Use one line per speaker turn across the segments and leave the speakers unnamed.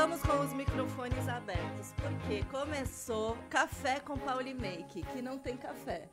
Estamos com os microfones abertos, porque começou Café com Pauli Make, que não tem café.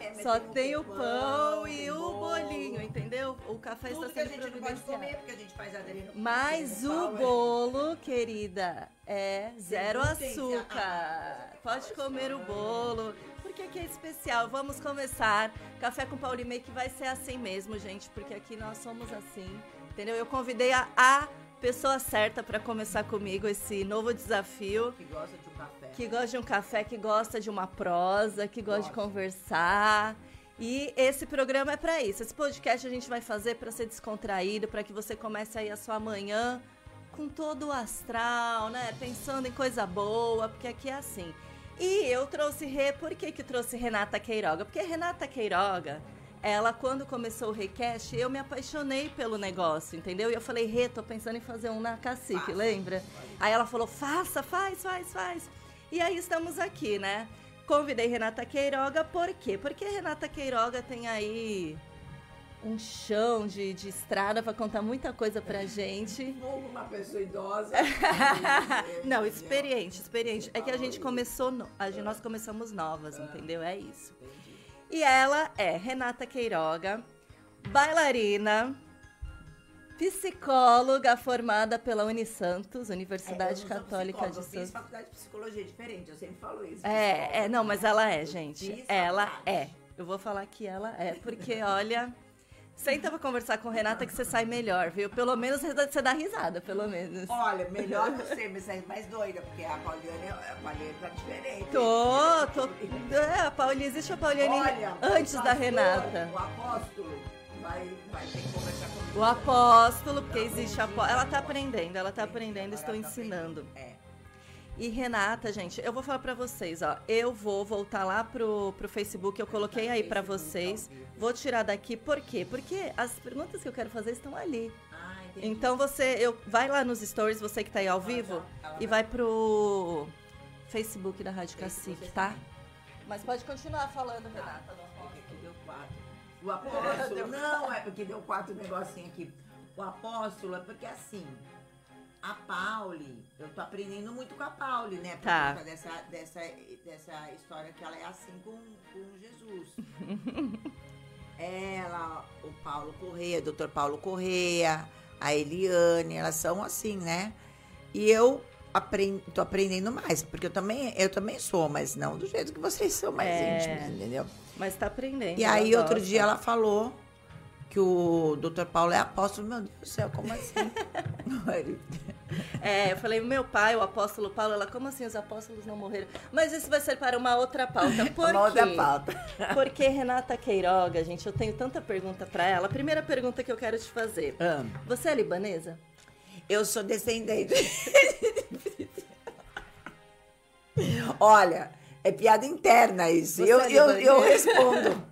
É,
Só tem o pão e o bolinho, entendeu? O café
Tudo
está sendo
gente não pode
providenciado.
comer, porque a gente faz aderir no
Mas o bolo, querida, é zero açúcar. Pode comer o bolo, porque aqui é especial. Vamos começar. Café com Pauli Make vai ser assim mesmo, gente, porque aqui nós somos assim, entendeu? Eu convidei a, a pessoa certa para começar comigo esse novo desafio.
Que gosta de um café.
Que gosta de um café, que gosta de uma prosa, que gosta de
Gosto.
conversar. E esse programa é para isso. Esse podcast a gente vai fazer para ser descontraído, para que você comece aí a sua manhã com todo o astral, né? Pensando em coisa boa, porque aqui é assim. E eu trouxe Rê, por que que trouxe Renata Queiroga? Porque Renata Queiroga, ela quando começou o Recast, eu me apaixonei pelo negócio, entendeu? E eu falei, Rê, tô pensando em fazer um na Cacique, lembra? Aí ela falou, faça, faz, faz, faz. E aí estamos aqui, né? Convidei Renata Queiroga, por quê? Porque Renata Queiroga tem aí um chão de, de estrada para contar muita coisa pra gente.
Uma pessoa idosa.
Não, experiente, experiente. É que a gente começou, no- a gente, nós começamos novas, entendeu? É isso. E ela é Renata Queiroga, bailarina, psicóloga formada pela Unisantos, Universidade
É,
Católica de
psicóloga, Eu fiz
Santos.
faculdade de psicologia diferente, eu sempre falo isso.
É, é, não, mas ela é, gente. Ela
faculdade.
é. Eu vou falar que ela é, porque olha. Senta pra conversar com Renata que você sai melhor, viu? Pelo menos você dá risada, pelo menos.
Olha, melhor você me sair mais doida, porque a Pauliane, a Pauliane tá diferente.
Tô, tô. É, a Pauline, existe a Pauline
Olha,
antes
o
da
pastor,
Renata.
O apóstolo vai, vai ter que conversar comigo.
O apóstolo, porque existe a Ela tá aprendendo, ela tá aprendendo, estou ensinando.
É.
E Renata, gente, eu vou falar pra vocês, ó. Eu vou voltar lá pro, pro Facebook, eu coloquei aí pra vocês. Vou tirar daqui, por quê? Porque as perguntas que eu quero fazer estão ali.
Ah, entendi.
Então você, eu vai lá nos stories, você que tá aí ao vivo, e vai pro Facebook da Rádio Cacique, tá? Mas pode continuar falando, Renata.
É que deu quatro. O apóstolo, não, é porque deu quatro negocinho aqui. O apóstolo é porque assim, a Pauli, eu tô aprendendo muito com a Pauli, né? Por
Tá.
conta dessa, dessa, dessa história que ela é assim com, com Jesus. ela, o Paulo Correia, o doutor Paulo Correia, a Eliane, elas são assim, né? E eu aprendo, tô aprendendo mais, porque eu também, eu também sou, mas não do jeito que vocês são mais
É.
íntimos, entendeu?
Mas tá aprendendo.
E aí, outro dia, ela falou que o doutor Paulo é apóstolo. Meu Deus do céu, como assim?
É, eu falei, meu pai, o apóstolo Paulo, ela, como assim os apóstolos não morreram? Mas isso vai ser para uma outra pauta. Por
Uma outra
quê?
pauta.
Porque Renata Queiroga, gente, eu tenho tanta pergunta pra ela. A primeira pergunta que eu quero te fazer.
Ah,
Você é libanesa?
eu sou descendente. Olha, é piada interna isso.
Você
Eu,
é
eu, eu respondo.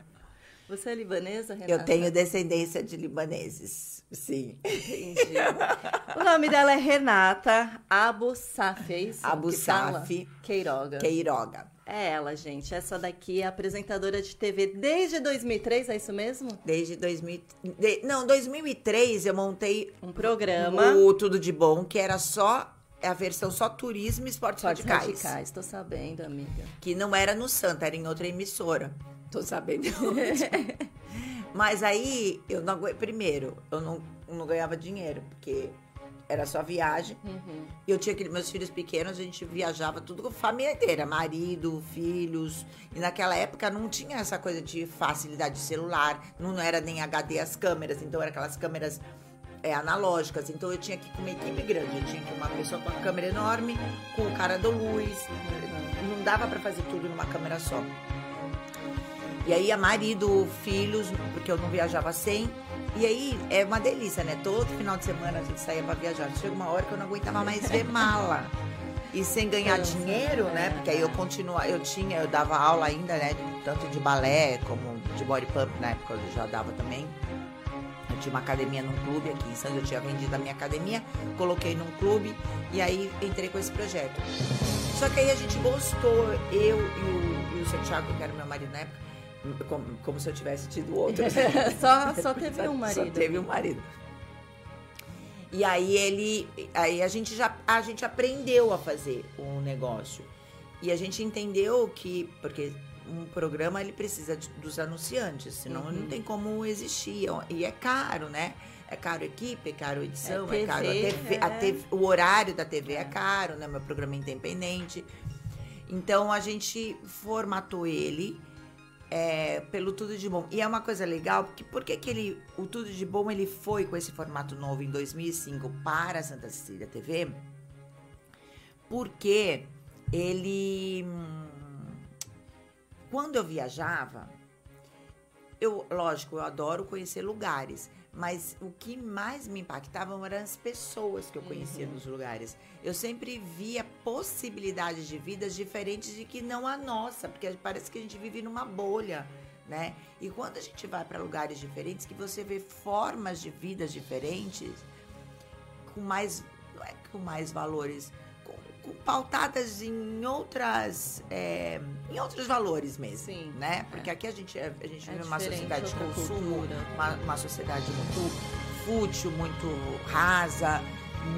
Você é libanesa, Renata?
Eu tenho descendência de libaneses. Sim.
Entendi. O nome dela é Renata Abu Safi, é isso?
Abu? Safi.
Queiroga.
Queiroga.
É ela, gente. Essa daqui é apresentadora de TV desde 2003, é isso mesmo?
Desde 2000. de- não, 2003 eu montei
Um programa.
o Tudo de Bom, que era só. É a versão só turismo e esportes
Esportes
radicais.
radicais, tô sabendo, amiga.
Que não era no Santa, era em outra emissora. Tô sabendo. Mas aí, eu não. Primeiro, eu não, não ganhava dinheiro, porque era só viagem.
Uhum.
E eu tinha aqueles meus filhos pequenos, a gente viajava tudo com a família inteira, marido, filhos. E naquela época não tinha essa coisa de facilidade de celular, não era nem HD as câmeras, então eram aquelas câmeras é, analógicas. Então eu tinha que ir com uma equipe grande, eu tinha que ir uma pessoa com uma câmera enorme, com o cara do luz. Não dava pra fazer tudo numa câmera só. E aí, a marido, filhos, porque eu não viajava sem. E aí, é uma delícia, né? Todo final de semana a gente saía pra viajar. Chega uma hora que eu não aguentava mais ver mala. E sem ganhar dinheiro, né? Porque aí eu continuava, eu tinha, eu dava aula ainda, né? Tanto de balé como de body pump, na época eu já dava também. Eu tinha uma academia num clube aqui em Santos, eu tinha vendido a minha academia, coloquei num clube e aí entrei com esse projeto. Só que aí a gente gostou, eu e o, e o seu Thiago, que era meu marido na época, como, como se eu tivesse tido outro.
só, só teve um marido.
Só teve um marido. E aí ele, aí a gente já a gente aprendeu a fazer o negócio. E a gente entendeu que porque um programa ele precisa de, dos anunciantes, senão
Uhum.
não tem como existir. E é caro, né? É caro equipe, é caro edição, é,
É
caro a
TV,
TV, a
é.
TV o horário da TV é caro, né? Meu programa é independente. Então a gente formatou ele é, pelo Tudo de Bom. E é uma coisa legal, porque por que ele, o Tudo de Bom ele foi com esse formato novo em 2005 para a Santa Cecília TV? Porque ele. hum, Quando eu viajava, eu, lógico, eu adoro conhecer lugares, mas o que mais me impactava eram as pessoas que eu conhecia nos lugares. Eu sempre via possibilidades de vidas diferentes de que não a nossa, porque parece que a gente vive numa bolha, né? E quando a gente vai para lugares diferentes, que você vê formas de vidas diferentes, com mais, não é com mais valores, com, com pautadas em outras, é, em outros valores mesmo,
Sim,
né? Porque aqui a gente, é- a gente
É
vive numa
diferente,
sociedade de consumo, uma, uma sociedade muito fútil, muito rasa,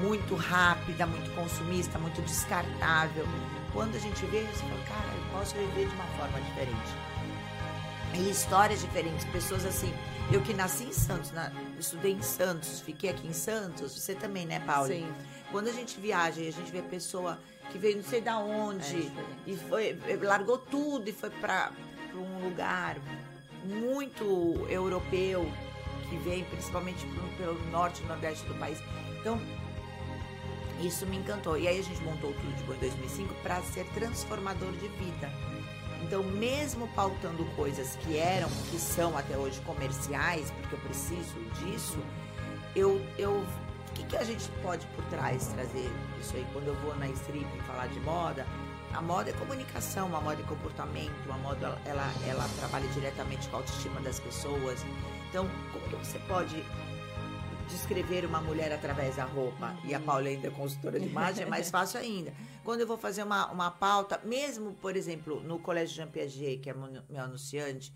muito rápida, muito consumista, muito descartável. Quando a gente vê, você fala, cara, eu posso viver de uma forma diferente. E histórias diferentes, pessoas assim. Eu que nasci em Santos, na- estudei em Santos, fiquei aqui em Santos, você também, né, Paula?
Sim.
Quando a gente viaja e a gente vê pessoa que veio não sei da
É
onde
diferente.
e foi largou tudo e foi para um lugar muito europeu que vem principalmente pro- pelo norte e nordeste do país. Então isso me encantou. E aí a gente montou Tudo de Boa em 2005 para ser transformador de vida. Então, mesmo pautando coisas que eram, que são até hoje comerciais, porque eu preciso disso, eu, eu, que, que a gente pode por trás trazer isso aí? Quando eu vou na strip falar de moda, a moda é comunicação, a moda é comportamento, a moda ela, ela trabalha diretamente com a autoestima das pessoas. Então, como que você pode descrever uma mulher através da roupa? E a Paula ainda é consultora de imagem, é mais fácil ainda. Quando eu vou fazer uma, uma pauta, mesmo, por exemplo, no Colégio Jean Piaget, que é meu meu anunciante,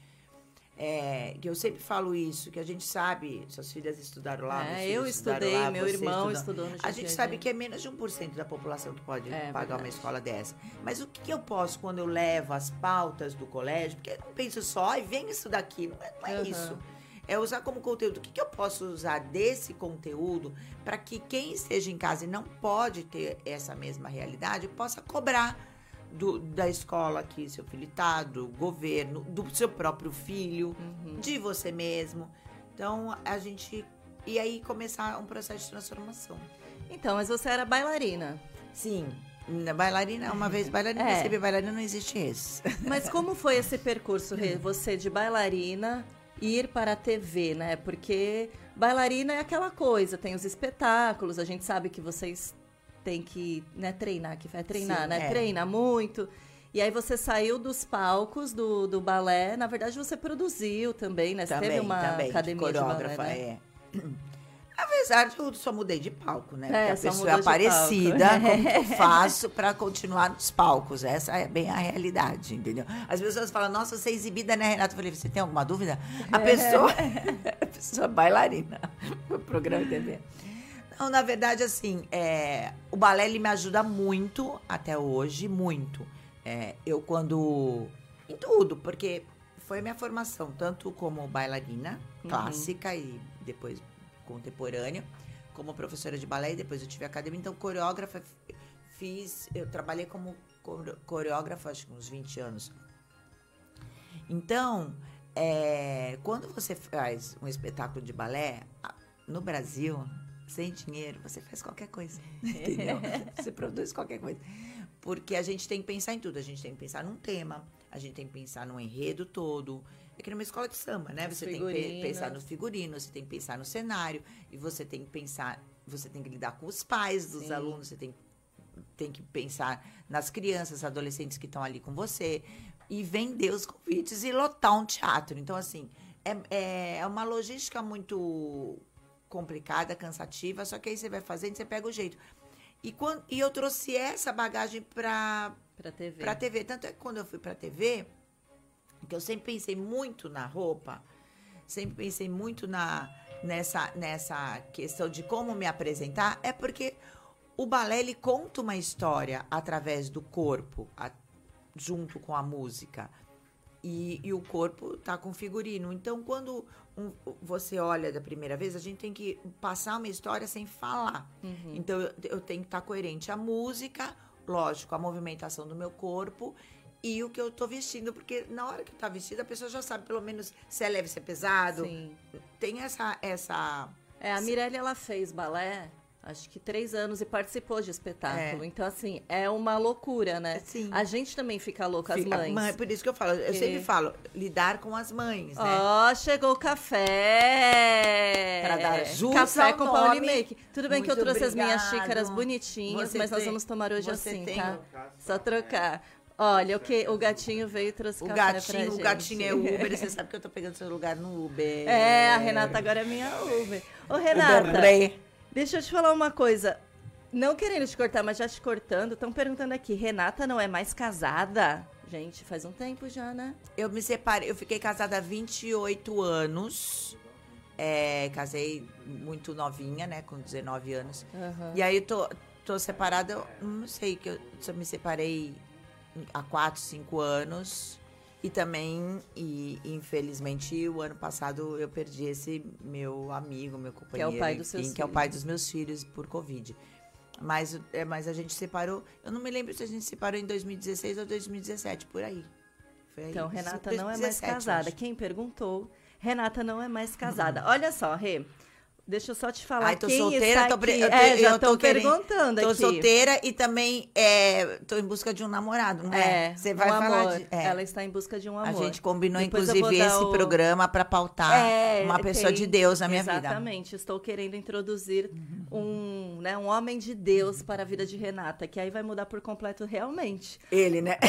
é, que eu sempre falo isso, que a gente sabe, suas filhas estudaram lá,
É, eu estudei,
lá,
meu irmão
estudou.
estudou no
A gente sabe que é menos de 1% da população que pode
É,
pagar uma
verdade.
escola dessa. Mas o que eu posso quando eu levo as pautas do colégio? Porque eu não penso só, ai, vem estudar aqui. Não é, não
Aham.
isso. É usar como conteúdo. O que, que eu posso usar desse conteúdo para que quem esteja em casa e não pode ter essa mesma realidade possa cobrar do- da escola que seu filho está, do governo, do seu próprio filho,
Uhum.
de você mesmo. Então, a gente. E aí começar um processo de transformação.
Então, mas você era bailarina.
Sim. Na bailarina, uma vez bailarina,
É.
recebi bailarina, não existe esse.
Mas como foi esse percurso, Rê? Você de bailarina ir para a TV, né? Porque bailarina é aquela coisa, tem os espetáculos, a gente sabe que vocês têm que né, treinar, que é treinar,
Sim,
né?
é.
Treina muito. E aí você saiu dos palcos do, do balé, na verdade você produziu também, né? Você
também,
teve uma
também, de
academia de, balé,
coreógrafa,
né?
é. Apesar de eu só mudei de palco, né?
É,
Porque a pessoa é aparecida,
palco.
como que eu faço para continuar nos palcos? Essa é bem a realidade, entendeu? As pessoas falam, nossa, você é exibida, né, Renata? Eu falei, você tem alguma dúvida? A pessoa, a pessoa é bailarina no programa de TV. Não, na verdade, assim, é, o balé ele me ajuda muito até hoje, muito. É, eu quando. Em tudo, porque foi a minha formação, tanto como bailarina
Uhum.
clássica e depois contemporânea, como professora de balé, e depois eu tive academia, então coreógrafa fiz, eu trabalhei como core- coreógrafa acho que uns 20 anos. Então, é, quando você faz um espetáculo de balé, no Brasil, sem dinheiro, você faz qualquer coisa. Entendeu? Você produz qualquer coisa. Porque a gente tem que pensar em tudo. A gente tem que pensar num tema, a gente tem que pensar num enredo todo. É que numa escola de samba, né?
Os
Você tem que pensar nos figurinos, você tem que pensar no cenário, e você tem que pensar, você tem que lidar com os pais dos
Sim.
alunos, você tem, tem que pensar nas crianças, adolescentes que estão ali com você, e vender os convites e lotar um teatro. Então, assim, é, é, é uma logística muito complicada, cansativa, só que aí você vai fazendo, você pega o jeito. E, quando, e eu trouxe essa bagagem para
Pra TV.
Pra TV. Tanto é que quando eu fui pra TV, que eu sempre pensei muito na roupa, sempre pensei muito na, nessa, nessa questão de como me apresentar é porque o balé ele conta uma história através do corpo, a- junto com a música. E, e o corpo tá com figurino. Então, quando um- você olha da primeira vez, a gente tem que passar uma história sem falar. Então, eu, eu tenho que estar coerente. A música, lógico, a movimentação do meu corpo e o que eu tô vestindo. Porque na hora que tá vestida, a pessoa já sabe, pelo menos, se é leve, se é pesado.
Sim.
Tem essa... essa
É, a Mirelle, ela fez balé, acho que três anos, e participou de espetáculo.
É.
Então, assim, é uma loucura, né?
Sim.
A gente também fica louco, as mães.
mãe, por isso que eu falo, eu sempre falo, lidar com as mães, né?
Ó, chegou o café!
Pra dar jus
Café com
nome.
Paulimake. Tudo bem que eu
Muito
trouxe as minhas
obrigado.
xícaras bonitinhas,
Você
mas nós vamos tomar hoje assim,
tem
tá? Só trocar. Olha, o que o gatinho veio e trouxe
O
café pra
gatinho,
gente.
o gatinho é Uber, você sabe que eu tô pegando seu lugar no Uber.
É, a Renata agora é minha Uber. Ô, Renata,
Uber.
Deixa eu te falar uma coisa. Não querendo te cortar, mas já te cortando, estão perguntando aqui, Renata não é mais casada? Gente, faz um tempo já, né?
Eu me separei, eu fiquei casada há 28 anos. É, casei muito novinha, né, com 19 anos.
Aham.
E aí eu tô, tô separada, eu não sei, que eu só me separei há 4, 5 anos. E também, e infelizmente, o ano passado eu perdi esse meu amigo, meu companheiro.
pai dos seus
enfim, Que é o pai dos meus filhos por Covid. Mas, é, mas a gente separou, eu não me lembro se a gente separou em 2016 ou 2017, por aí. Foi aí.
Então, Renata não é mais
2017,
casada. Quem perguntou, Renata não é mais casada. Olha só, Rê, deixa eu só te falar
Ai, tô
quem
solteira,
está
tô,
aqui.
eu tô-
é, já
tô
estão
querendo-
perguntando
Tô
aqui.
solteira e também é, tô em busca de um namorado, não é?
É,
Você vai
um
falar
amor.
de, é.
Ela está em busca de um
A
amor.
gente combinou,
Depois
inclusive, esse
o-
programa para pautar
É,
uma pessoa
tem-
de Deus na minha vida.
Exatamente. Estou querendo introduzir um, né, um homem de Deus para a vida de Renata, que aí vai mudar por completo realmente.
Ele, né?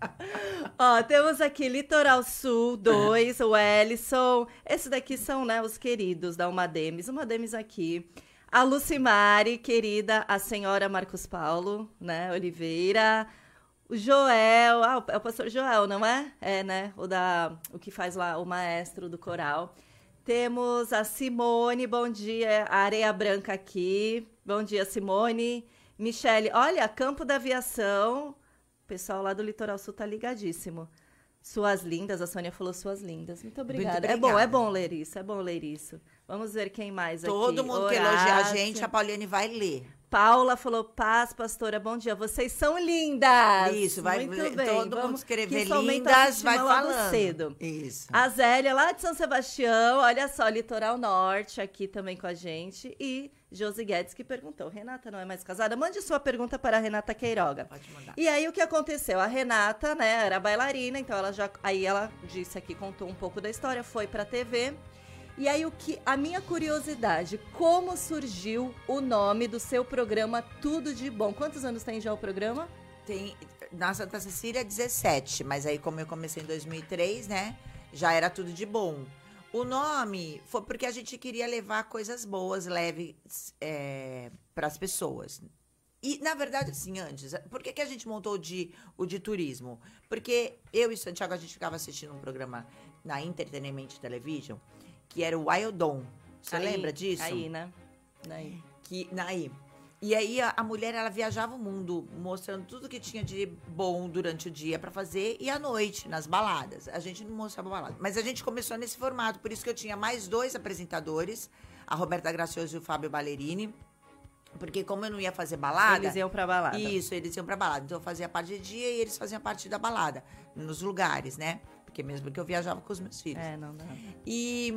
Ó, temos aqui Litoral Sul 2, o Ellison. Esses daqui são, né, os queridos da Uma Demis. Uma Demis aqui. A Lucimari, querida, a senhora Marcos Paulo, né, Oliveira. O Joel, ah, é o pastor Joel, não é? É, né? O, da, o que faz lá, o maestro do coral. Temos a Simone, bom dia. A Areia Branca aqui. Bom dia, Simone. Michele, olha, Campo da Aviação. O pessoal lá do Litoral Sul tá ligadíssimo. Suas lindas, a Sônia falou suas lindas. Muito obrigada. É bom, é
obrigada.
bom ler isso, é bom ler isso. Vamos ver quem mais aqui.
Todo mundo que elogia a
Horácio.
gente, a Pauliane vai ler.
Paula falou, paz, pastora, bom dia. Vocês são lindas.
Isso, vai
Muito bem.
Todo mundo
Vamos,
escrever
aumenta a
lindas, vai falando.
cedo.
Isso.
A Zélia, lá de São Sebastião, olha só, Litoral Norte aqui também com a gente. E Josi Guedes que perguntou: Renata não é mais casada? Mande sua pergunta para a Renata Queiroga.
Pode mandar.
E aí o que aconteceu? A Renata, né, era bailarina, então ela já. Aí ela disse aqui, contou um pouco da história, foi pra TV. E aí o que. A minha curiosidade, como surgiu o nome do seu programa Tudo de Bom? Quantos anos tem já o programa?
Tem, na Santa Cecília, 17, mas aí como eu comecei em 2003, né, já era tudo de bom. O nome foi porque a gente queria levar coisas boas, leves para as pessoas. E, na verdade, assim, antes, por que, que a gente montou de, o de turismo? Porque eu e Santiago, a gente ficava assistindo um programa na Entertainment Television, que era o Wild On. Você
Aí-
lembra disso?
Aí, né? Aí.
que naí e aí a, a mulher ela viajava o mundo mostrando tudo que tinha de bom durante o dia pra fazer e à noite nas baladas a gente não mostrava balada mas a gente começou nesse formato por isso que eu tinha mais dois apresentadores a Roberta Gracioso e o Fábio Ballerini porque como eu não ia fazer balada
Eles iam pra balada.
isso, eles iam pra balada. Então eu fazia parte de dia e eles faziam parte da balada, nos lugares, né? Porque mesmo que eu viajava com os meus filhos.
É, não dá.
E,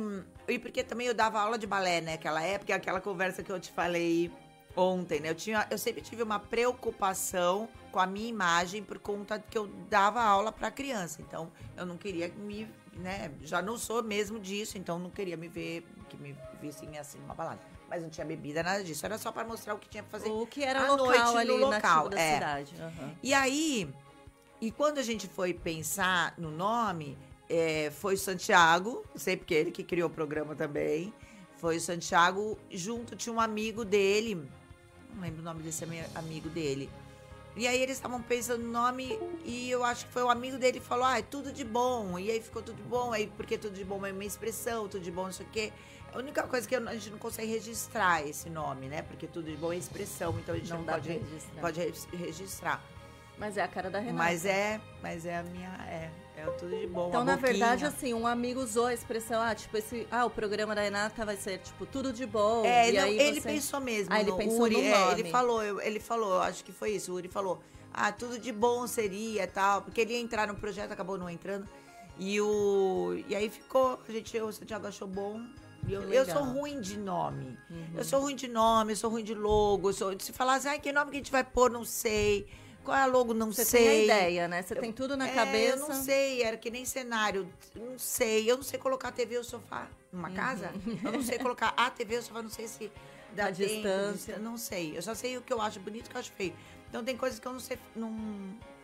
e porque também eu dava aula de balé naquela época, aquela conversa que eu te falei ontem, né? Eu, tinha, eu sempre tive uma preocupação com a minha imagem por conta que eu dava aula para criança. Então, eu não queria me, né? Já não sou mesmo disso, então não queria me ver, que me vissem assim numa balada. Mas não tinha bebida, nada disso. Era só para mostrar o que tinha pra fazer.
O que era local
noite
ali
no local,
da
é.
cidade. Aham.
E aí, e quando a gente foi pensar no nome, é, foi o Santiago, sei porque ele que criou o programa também. Foi o Santiago, junto tinha um amigo dele, não lembro o nome desse ami- amigo dele, E aí eles estavam pensando no nome e eu acho que foi o amigo dele que falou, ah, é tudo de bom. E aí ficou tudo de bom, aí porque tudo de bom é uma expressão, tudo de bom, não sei o quê. A única coisa que a gente não consegue registrar esse nome, né? Porque tudo de bom é expressão, então a gente não,
Não
pode,
pra registrar.
pode re- registrar.
Mas é a cara da Renata.
Mas é, mas é a minha, é, é tudo de bom.
Então, na verdade,
boquinha.
assim, um amigo usou a expressão, ah, tipo, esse, ah, o programa da Renata vai ser, tipo, tudo de bom.
É, não, ele
você...
pensou mesmo.
Ah, ele
no
pensou
Uri,
no
é, ele falou, ele falou, acho que foi isso. O Uri falou, ah, tudo de bom seria tal, porque ele ia entrar no projeto, acabou não entrando. E o e aí ficou, a gente, o Santiago achou bom. Eu, eu sou ruim de nome.
Uhum.
Eu sou ruim de nome, eu sou ruim de logo. Eu sou, se falasse, ai, que nome que a gente vai pôr, não sei. Qual é a logo, não
Você
sei.
tem a ideia, né? Você tem tudo na
É,
cabeça.
Eu não sei, era que nem cenário. Não sei. Eu não sei colocar a TV e o sofá numa casa. Eu não sei colocar a TV e o sofá, não sei se dá
A
tempo,
distância.
Não sei. Eu só sei o que eu acho bonito e o que eu acho feio. Então tem coisas que eu não sei. Não...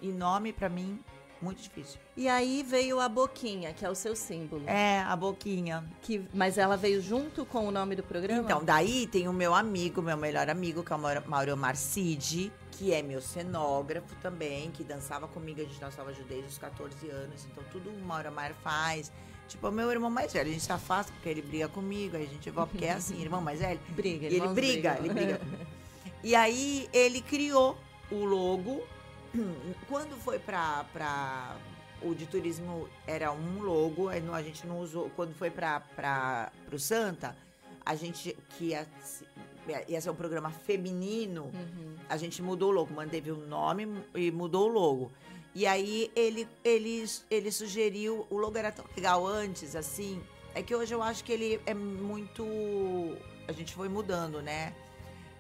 E nome, pra mim, muito difícil.
E aí veio a boquinha, que é o seu símbolo.
É, a boquinha.
Que, mas ela veio junto com o nome do programa?
Então, daí tem o meu amigo, meu melhor amigo, que é o Mauro- Mauro Marcide, que é meu cenógrafo também, que dançava comigo, a gente dançava desde os 14 anos. Então, tudo o Mauro Mar faz. Tipo, o meu irmão mais velho, a gente se afasta porque ele briga comigo, aí a gente volta, porque é assim, irmão mais velho.
Briga,
E ele briga,
brigam.
ele briga. comigo. E aí ele criou o logo. Quando foi pra, pra o de turismo era um logo, aí não- a gente não usou. Quando foi pra, pro Santa, a gente que ia, ia ser um programa feminino,
Uhum.
a gente mudou o logo, manteve o nome e mudou o logo. E aí ele, ele, ele sugeriu, o logo era tão legal antes, assim, é que hoje eu acho que ele é muito. A gente foi mudando, né?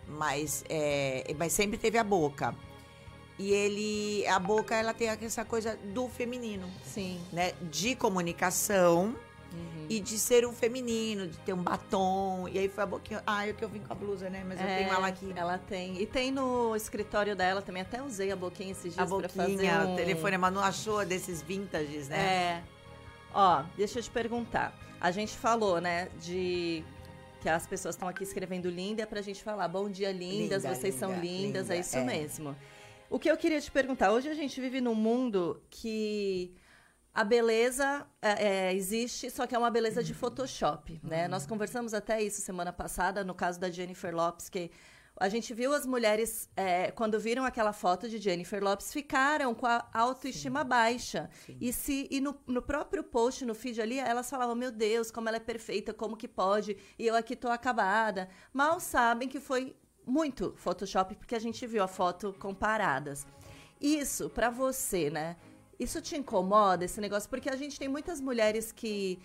Mas, é, mas sempre teve a boca. E ele. A boca, ela tem essa coisa do feminino,
Sim.
né? De comunicação
Uhum.
e de ser um feminino, de ter um batom. E aí foi a boquinha. Ah, é que eu vim com a blusa, né? Mas eu
É,
tenho ela aqui.
Ela tem. E tem no escritório dela também. Até usei a boquinha esses dias
A
pra fazer
boquinha,
um...
o telefone, mas não achou desses vintages, né?
É. Ó, deixa eu te perguntar. A gente falou, né, de que as pessoas estão aqui escrevendo linda é pra gente falar bom dia lindas,
Linda,
vocês são
linda,
lindas,
linda,
é isso
é.
mesmo. O que eu queria te perguntar, hoje a gente vive num mundo que a beleza é, é, existe, só que é uma beleza de Photoshop, né? Nós conversamos até isso semana passada, no caso da Jennifer Lopes, que a gente viu as mulheres, é, quando viram aquela foto de Jennifer Lopes, ficaram com a autoestima baixa. E, se, e no, no próprio post, no feed ali, elas falavam, meu Deus, como ela é perfeita, como que pode? E eu aqui tô acabada. Mal sabem que foi muito Photoshop, porque a gente viu a foto comparadas. Isso, pra você, né? Isso te incomoda, esse negócio? Porque a gente tem muitas mulheres que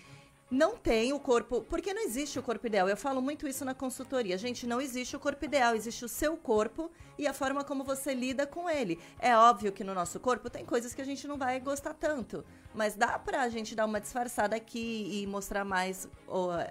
não têm o corpo. Porque não existe o corpo ideal. Eu falo muito isso na consultoria. Gente, não existe o corpo ideal. Existe o seu corpo e a forma como você lida com ele. É óbvio que no nosso corpo tem coisas que a gente não vai gostar tanto. Mas dá pra gente dar uma disfarçada aqui e mostrar mais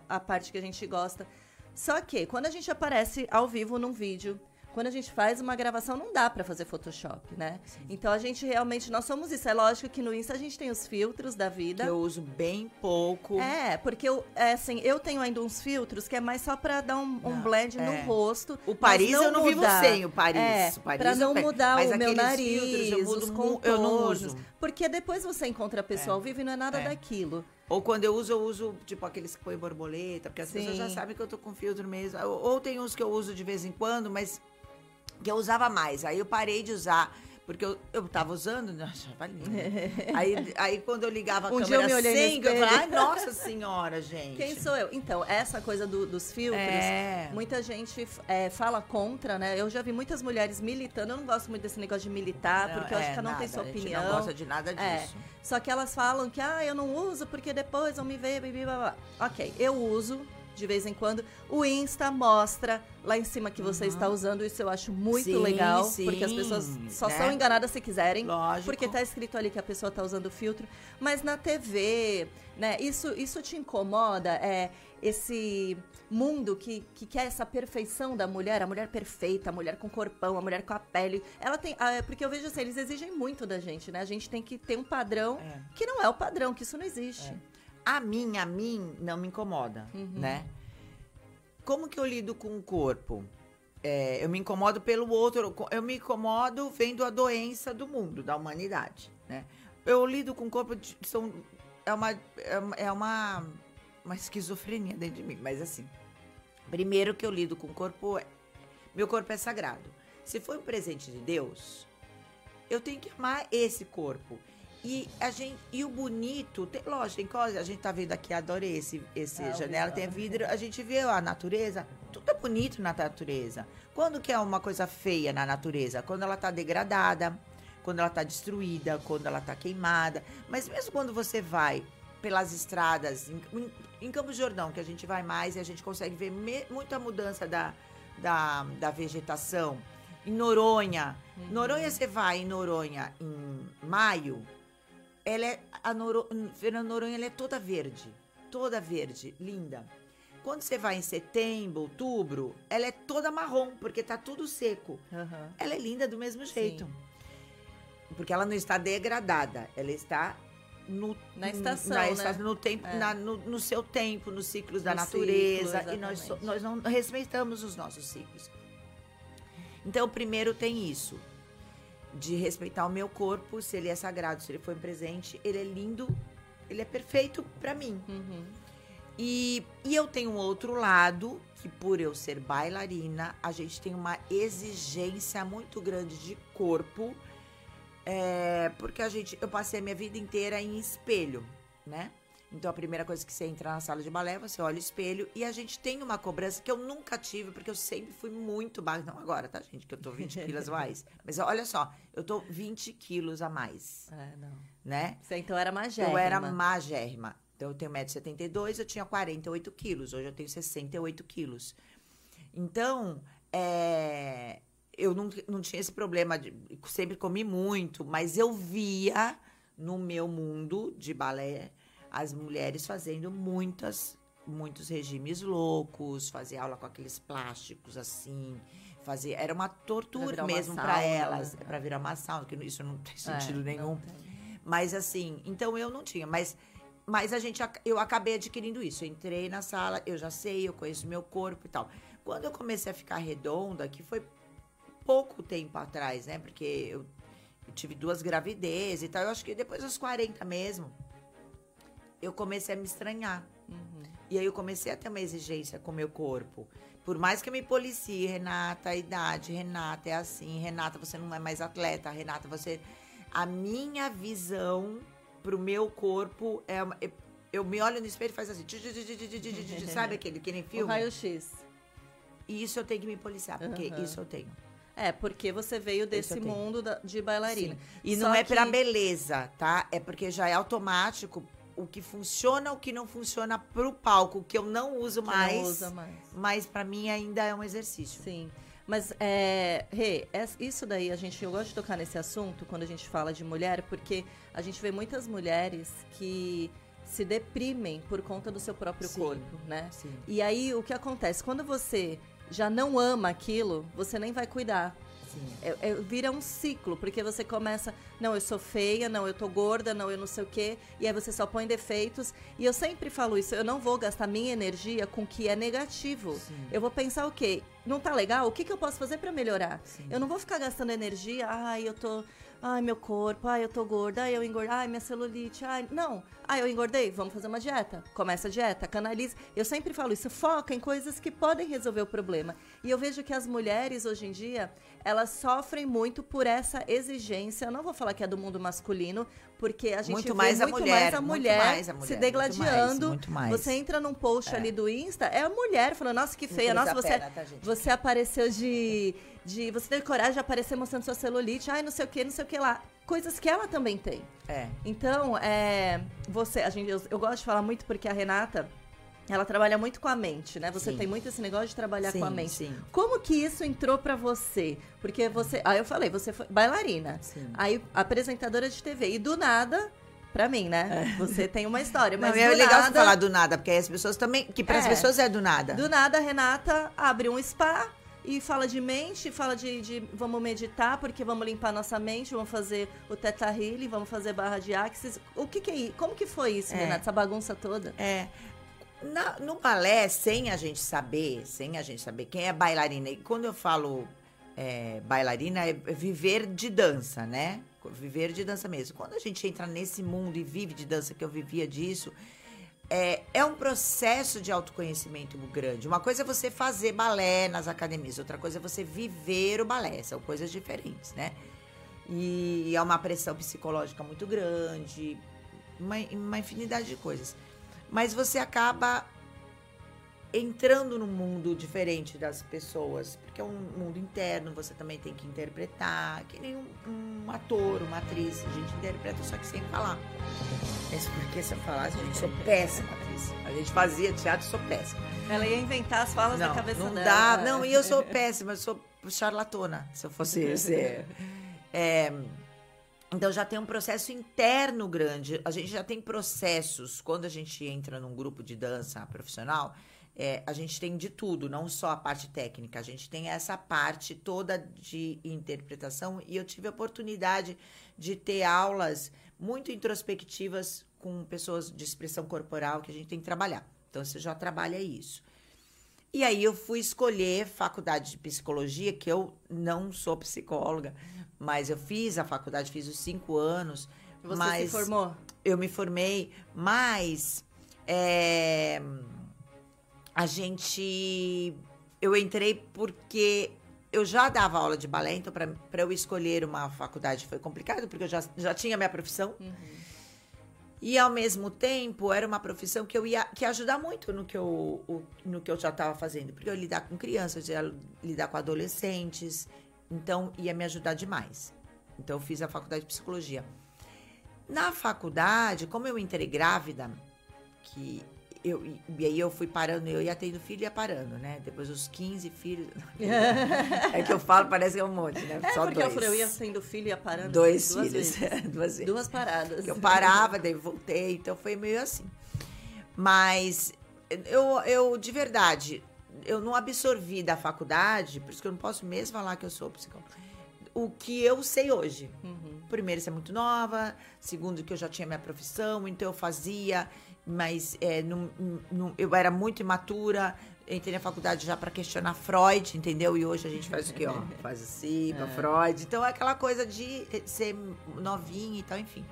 a parte que a gente gosta. Só que quando a gente aparece ao vivo num vídeo, quando a gente faz uma gravação, não dá pra fazer Photoshop, né? Então a gente realmente, nós somos isso. É lógico que no Insta a gente tem os filtros da vida.
Que eu uso bem pouco.
É, porque eu, é, assim, eu tenho ainda uns filtros que é mais só pra dar um, um
Não,
blend
é.
no rosto.
O Paris
mas
eu não vivo
mudar.
sem o Paris.
É,
o Paris
pra não mudar o meu nariz,
filtros eu, mudo
os
mu- eu não
contornos.
uso.
Porque depois você encontra a pessoa ao vivo e não é nada
É.
daquilo.
Ou quando eu uso, eu uso tipo aqueles que põem borboleta, porque as
Sim.
pessoas já sabem que eu tô com filtro mesmo. Ou, ou tem uns que eu uso de vez em quando, mas que eu usava mais. Aí eu parei de usar. Porque eu, eu tava usando, né, achava lindo. aí, aí quando eu ligava a
Um eu
câmera
me olhei no
sem, eu
espelho.
falava, ai, nossa senhora, gente.
Quem sou eu? Então, essa coisa do- dos filtros,
É.
muita gente é, fala contra, né? Eu já vi muitas mulheres militando. Eu não gosto muito desse negócio de militar,
Não,
porque eu acho
é,
que um tem
nada,
sua
a gente
opinião.
não gosta de nada
É.
disso.
Só que elas falam que, ah, eu não uso porque depois vão me ver, blá, blá, blá. Ok, eu uso de vez em quando. O Insta mostra lá em cima que você está usando, isso eu acho muito
Uhum. Sim,
legal,
sim,
porque as pessoas só
né?
são enganadas se quiserem.
Lógico.
Porque tá escrito ali que a pessoa tá usando filtro. Mas na TV, né, isso, isso te incomoda? É esse mundo que, que quer essa perfeição da mulher, a mulher perfeita, a mulher com corpão, a mulher com a pele. Ela tem. ah, porque eu vejo assim, eles exigem muito da gente, né? A gente tem que ter um padrão
É.
que não é o padrão, que isso não existe.
A mim, a mim, não me incomoda,
Uhum.
né? Como que eu lido com o corpo? é, eu me incomodo pelo outro, eu me incomodo vendo a doença do mundo, da humanidade, né? Eu lido com o corpo, de, são, é uma, é uma, é uma, uma esquizofrenia dentro de mim, mas assim, primeiro que eu lido com o corpo, meu corpo é sagrado. Se foi um presente de Deus, eu tenho que amar esse corpo. E a gente e o bonito, tem, lógico, tem coisa, a gente tá vendo aqui, adorei esse, esse ah, janela, tem vidro, a gente vê a natureza, tudo é bonito na natureza. Quando que é uma coisa feia na natureza? Quando ela tá degradada, quando ela tá destruída, quando ela tá queimada. Mas mesmo quando você vai pelas estradas, em, em, Campos Jordão, que a gente vai mais e a gente consegue ver me, muita mudança da, da, da vegetação. Em Noronha. Uhum. Noronha, você vai em Noronha em maio, ela é a Noro, Fernando Noronha ela é toda verde, toda verde, linda. Quando você vai em setembro, outubro, ela é toda marrom, porque tá tudo seco. Uhum. Ela é linda do mesmo jeito. Sim. Porque ela não está degradada, ela está no,
na estação,
na
estação
né? no tempo, é. na, no, no, seu tempo, nos ciclos no da natureza. Ciclo, e nós, nós não respeitamos os nossos ciclos. Então, primeiro tem isso de respeitar o meu corpo, se ele é sagrado, se ele foi um presente, ele é lindo, ele é perfeito para mim. Uhum. E, e eu tenho um outro lado, que por eu ser bailarina, a gente tem uma exigência muito grande de corpo, é, porque a gente, eu passei a minha vida inteira em espelho, né? Então a primeira coisa que você entra na sala de balé, você olha o espelho e a gente tem uma cobrança que eu nunca tive, porque eu sempre fui muito baixa. Não agora, tá, gente? Que eu tô 20 quilos a mais. Mas olha só, eu tô 20 quilos a mais.
É, não.
Né?
Você então era magérrima.
Eu era magérrima. Então eu tenho 1,72m, eu tinha 48 quilos. Hoje eu tenho 68 quilos. Então, é, eu não, não tinha esse problema de. Sempre comi muito, mas eu via no meu mundo de balé as mulheres fazendo muitas, muitos regimes loucos, fazer aula com aqueles plásticos assim, fazer era uma tortura mesmo para elas, né? para virar uma sauna, que isso não tem é, sentido é, nenhum. Mas assim, então eu não tinha, mas mas a gente eu acabei adquirindo isso. Eu entrei na sala, eu já sei, eu conheço meu corpo e tal. Quando eu comecei a ficar redonda, que foi pouco tempo atrás, né? Porque eu, eu tive duas gravidezes e tal. Eu acho que depois dos 40 mesmo, eu comecei a me estranhar. Uhum. E aí eu comecei a ter uma exigência com o meu corpo. Por mais que eu me policie, Renata, a idade, Renata, é assim, Renata, você não é mais atleta, Renata, você. A minha visão pro meu corpo é. Uma, eu me olho no espelho e faz assim. Sabe aquele que nem filme? O
raio-x.
E isso eu tenho que me policiar, porque uhum. isso eu tenho.
É, porque você veio desse mundo da, de bailarina. Sim.
E Só não é que... pra beleza, tá? É porque já é automático o que funciona, o que não funciona pro palco, que eu não uso que mais. Não usa mais. Mas para mim ainda é um exercício.
Sim. Mas, é, Rê, é, isso daí, a gente, eu gosto de tocar nesse assunto quando a gente fala de mulher, porque a gente vê muitas mulheres que se deprimem por conta do seu próprio Sim. corpo, né? Sim. E aí, o que acontece? Quando você já não ama aquilo, você nem vai cuidar. É, é, vira um ciclo, porque você começa, não, eu sou feia, não, eu tô gorda, não, eu não sei o quê, e aí você só põe defeitos. E eu sempre falo isso, eu não vou gastar minha energia com o que é negativo. Sim. Eu vou pensar o quê? Não tá legal? O que, que eu posso fazer para melhorar? Sim. Eu não vou ficar gastando energia, ai, eu tô Ai, meu corpo, ai, eu tô gorda, ai, eu engordei, ai, minha celulite, ai. Não, ai, eu engordei, vamos fazer uma dieta. Começa a dieta, canaliza. Eu sempre falo isso, foca em coisas que podem resolver o problema. E eu vejo que as mulheres, hoje em dia, elas sofrem muito por essa exigência. Eu não vou falar que é do mundo masculino, porque a gente
muito
vê
mais
muito,
a mulher,
mais a mulher,
mais a mulher
se degladiando.
Muito mais, muito mais.
Você entra num post é. ali do Insta, é a mulher falando, nossa, que feia, nossa, você, pena, tá, você apareceu de, de. Você teve coragem de aparecer mostrando sua celulite, ai, não sei o que, não sei o que lá coisas que ela também tem.
É.
Então, é, você, a gente, eu, eu, gosto de falar muito porque a Renata, ela trabalha muito com a mente, né? Você sim. tem muito esse negócio de trabalhar sim, com a mente. Sim. Como que isso entrou para você? Porque você, aí eu falei, você foi bailarina, sim. aí apresentadora de TV e do nada Pra mim, né? É. Você tem uma história, mas Não, é
legal
nada...
falar do nada, porque as pessoas também, que para as é. pessoas é do nada.
Do nada, a Renata abre um spa, e fala de mente, fala de, de, vamos meditar, porque vamos limpar nossa mente, vamos fazer o Teta Healing, vamos fazer barra de axis. O que, que é isso? Como que foi isso, é. Renata, essa bagunça toda?
É. Na- no balé, sem a gente saber, sem a gente saber quem é bailarina, e quando eu falo é, bailarina, é viver de dança, né? Viver de dança mesmo. Quando a gente entra nesse mundo e vive de dança, que eu vivia disso, é, é um processo de autoconhecimento grande. Uma coisa é você fazer balé nas academias, outra coisa é você viver o balé. São coisas diferentes, né? E é uma pressão psicológica muito grande, uma, uma infinidade de coisas. Mas você acaba entrando num mundo diferente das pessoas, porque é um mundo interno, você também tem que interpretar, que nem um, um ator, uma atriz, a gente interpreta só que sem falar. Mas porque se eu falasse, gente, sou péssima atriz. A gente fazia teatro, sou péssima.
Ela ia inventar as falas
Não,
da cabeça
não
dela.
dá, não, e eu sou péssima, eu sou charlatona, se eu fosse ser. É, então já tem um processo interno grande. A gente já tem processos. Quando a gente entra num grupo de dança profissional, é, a gente tem de tudo, não só a parte técnica. A gente tem essa parte toda de interpretação. E eu tive a oportunidade de ter aulas muito introspectivas com pessoas de expressão corporal que a gente tem que trabalhar. Então você já trabalha isso. E aí eu fui escolher faculdade de psicologia, que eu não sou psicóloga, mas eu fiz a faculdade, fiz os cinco anos.
Você
mas
se formou?
eu me formei, mas é, a gente. Eu entrei porque eu já dava aula de balé, então para eu escolher uma faculdade foi complicado, porque eu já, já tinha minha profissão. E ao mesmo tempo era uma profissão que eu ia que ia ajudar muito no que eu, o- no que eu já estava fazendo, porque eu ia lidar com crianças, eu ia lidar com adolescentes, então ia me ajudar demais. Então eu fiz a faculdade de psicologia. Na faculdade, como eu entrei grávida, que eu, e aí eu fui parando, eu ia tendo filho e ia parando, né? Depois dos 15 filhos. é que eu falo, parece que é um monte, né?
É,
Só
porque
dois.
eu falei, eu ia sendo filho e ia parando
Dois
duas
filhos.
vezes.
duas vezes.
Duas paradas.
Eu parava, daí voltei, então foi meio assim. Mas eu, eu, de verdade, eu não absorvi da faculdade, por isso que eu não posso mesmo falar que eu sou psicóloga, o que eu sei hoje.
Uhum.
Primeiro, você é muito nova. Segundo, que eu já tinha minha profissão, então eu fazia, mas é, não- não- eu era muito imatura. Entrei na faculdade já para questionar Freud, entendeu? E hoje a gente faz o quê? Ó, faz assim, pra Freud. Então é aquela coisa de ser novinha e tal, enfim.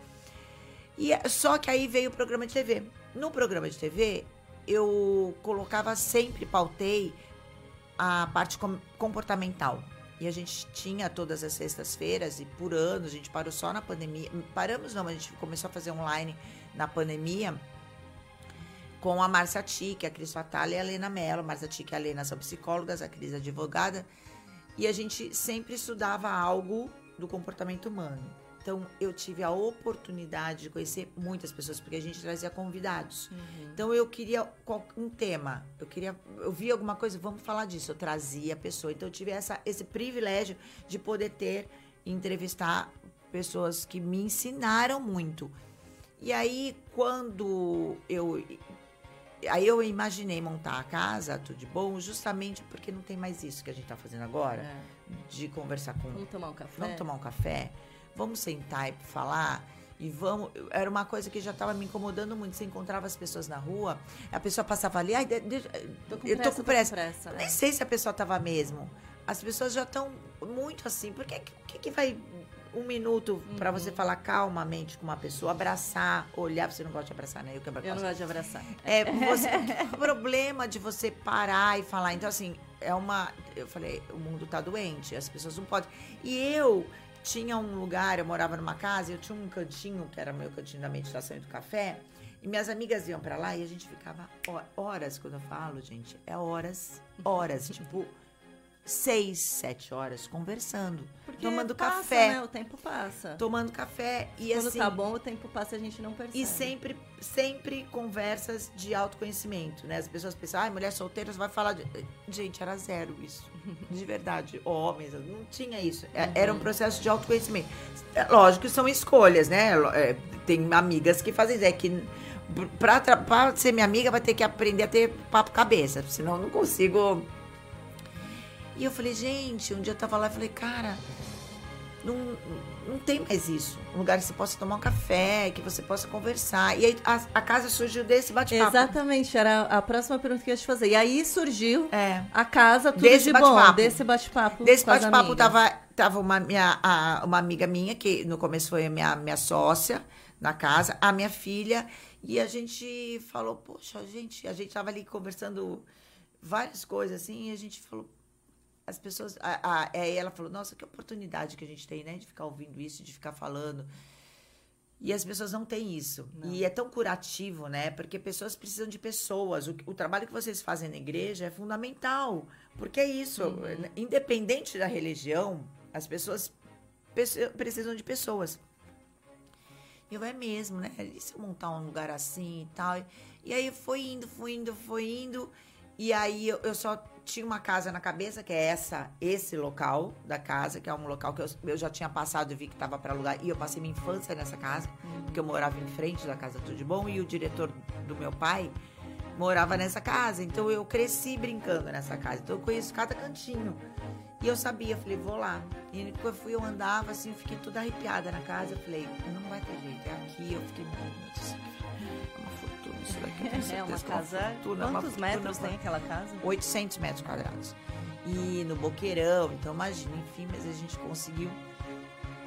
E é- só que aí veio o programa de TV. No programa de TV, eu colocava sempre, pautei a parte com- comportamental. E a gente tinha todas as sextas-feiras e por anos, a gente parou só na pandemia. Paramos não, mas a gente começou a fazer online na pandemia com a Márcia Tique, a Cris Fatale e a Helena Mello. Márcia Tique e a Helena são psicólogas, a Cris é advogada. E a gente sempre estudava algo do comportamento humano. Então, eu tive a oportunidade de conhecer muitas pessoas, porque a gente trazia convidados. Então, eu queria um tema. Eu queria, eu via alguma coisa, vamos falar disso. Eu trazia a pessoa. Então, eu tive essa, esse privilégio de poder ter, entrevistar pessoas que me ensinaram muito. E aí, quando eu Aí eu imaginei montar a casa, tudo de bom, justamente porque não tem mais isso que a gente tá fazendo agora,
É.
de conversar com.
Vamos tomar um café?
Vamos tomar um café? Vamos sentar e falar? E vamos. Era uma coisa que já estava me incomodando muito. Você encontrava as pessoas na rua, a pessoa passava ali, ai, de- de-
Tô com
eu
pressa,
tô com pressa.
pressa.
Eu
é.
Nem sei se a pessoa tava mesmo. As pessoas já estão muito assim. Por que, que, que vai um minuto pra
Uhum.
você falar calmamente com uma pessoa, abraçar, olhar? Você não gosta de abraçar, né? Eu que.
Eu não gosto de abraçar.
É, você, o problema de você parar e falar. Então, assim, é uma. Eu falei, o mundo tá doente, as pessoas não podem. E eu tinha um lugar, eu morava numa casa, eu tinha um cantinho, que era meu cantinho da meditação e do café. E minhas amigas iam pra lá e a gente ficava ho- horas, quando eu falo, gente, é horas, horas, tipo, seis, sete horas conversando,
Porque
tomando
passa,
café,
Né? O tempo passa.
tomando café e
Quando
assim.
tá bom, o tempo passa e a gente não percebe.
E sempre, sempre conversas de autoconhecimento, né? As pessoas pensam, ai, mulher solteira vai falar de. Gente, era zero isso. De verdade. Homens, não tinha isso. É- Era um processo de autoconhecimento. É lógico que são escolhas, né? É, tem amigas que fazem isso. É que pra, pra ser minha amiga vai ter que aprender a ter papo cabeça, senão eu não consigo. E eu falei, gente, um dia eu tava lá e falei, cara, não, não tem mais isso. Um lugar que você possa tomar um café, que você possa conversar. E aí a, a casa surgiu desse bate-papo.
Exatamente, era a próxima pergunta que eu ia te fazer. E aí surgiu
É.
a casa, tudo
Desse
de bom, desse bate-papo.
Desse bate-papo tava, tava uma, minha, a- uma amiga minha, que no começo foi a minha, minha sócia na casa, a minha filha, e a gente falou, poxa, gente, a gente tava ali conversando várias coisas assim, e a gente falou, as pessoas. A, a- aí ela falou, nossa, que oportunidade que a gente tem, né? De ficar ouvindo isso, de ficar falando. E as pessoas não têm isso. E é tão curativo, né? Porque pessoas precisam de pessoas. O, o trabalho que vocês fazem na igreja é fundamental. Porque é isso. Independente da religião, as pessoas pe- precisam de pessoas. E eu, é mesmo, né? E se eu montar um lugar assim e tal? E aí foi indo, foi indo, foi indo. E aí eu, eu só tinha uma casa na cabeça, que é essa, esse local da casa, que é um local que eu, eu já tinha passado e vi que estava para alugar. E eu passei minha infância nessa casa, porque eu morava em frente da casa Tudo de Bom. E o diretor do meu pai morava nessa casa. Então eu cresci brincando nessa casa. Então eu conheço cada cantinho. E eu sabia, falei, vou lá. E quando eu fui, eu andava assim, eu fiquei toda arrepiada na casa. Eu falei, não vai ter jeito, é aqui. Eu fiquei, meu Deus, é uma fortuna, isso daqui.
É uma
é uma
casa.
fortuna, uma
Quantos
fortuna,
metros
uma-
tem aquela casa?
800 metros quadrados. E no boqueirão, então imagina, enfim, mas a gente conseguiu.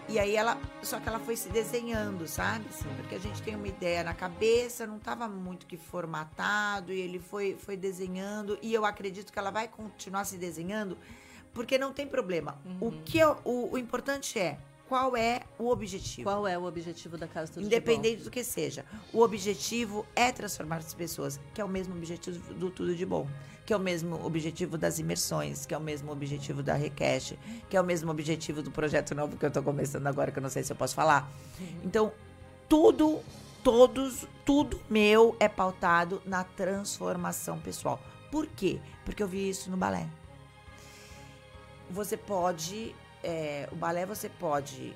E aí ela, só que ela foi se desenhando, sabe? Assim, porque a gente tem uma ideia na cabeça, não estava muito que formatado, e ele foi, foi desenhando, e eu acredito que ela vai continuar se desenhando, porque não tem problema. O que eu- o, o importante é qual é o objetivo.
Qual é o objetivo da casa Tudo de
Independente do que seja. O objetivo é transformar as pessoas, que é o mesmo objetivo do Tudo de Bom, que é o mesmo objetivo das imersões, que é o mesmo objetivo da Recash, que é o mesmo objetivo do projeto novo que eu tô começando agora, que eu não sei se eu posso falar. Então, tudo, todos, tudo meu é pautado na transformação pessoal. Por quê? Porque eu vi isso no balé. Você pode, é, o balé você pode,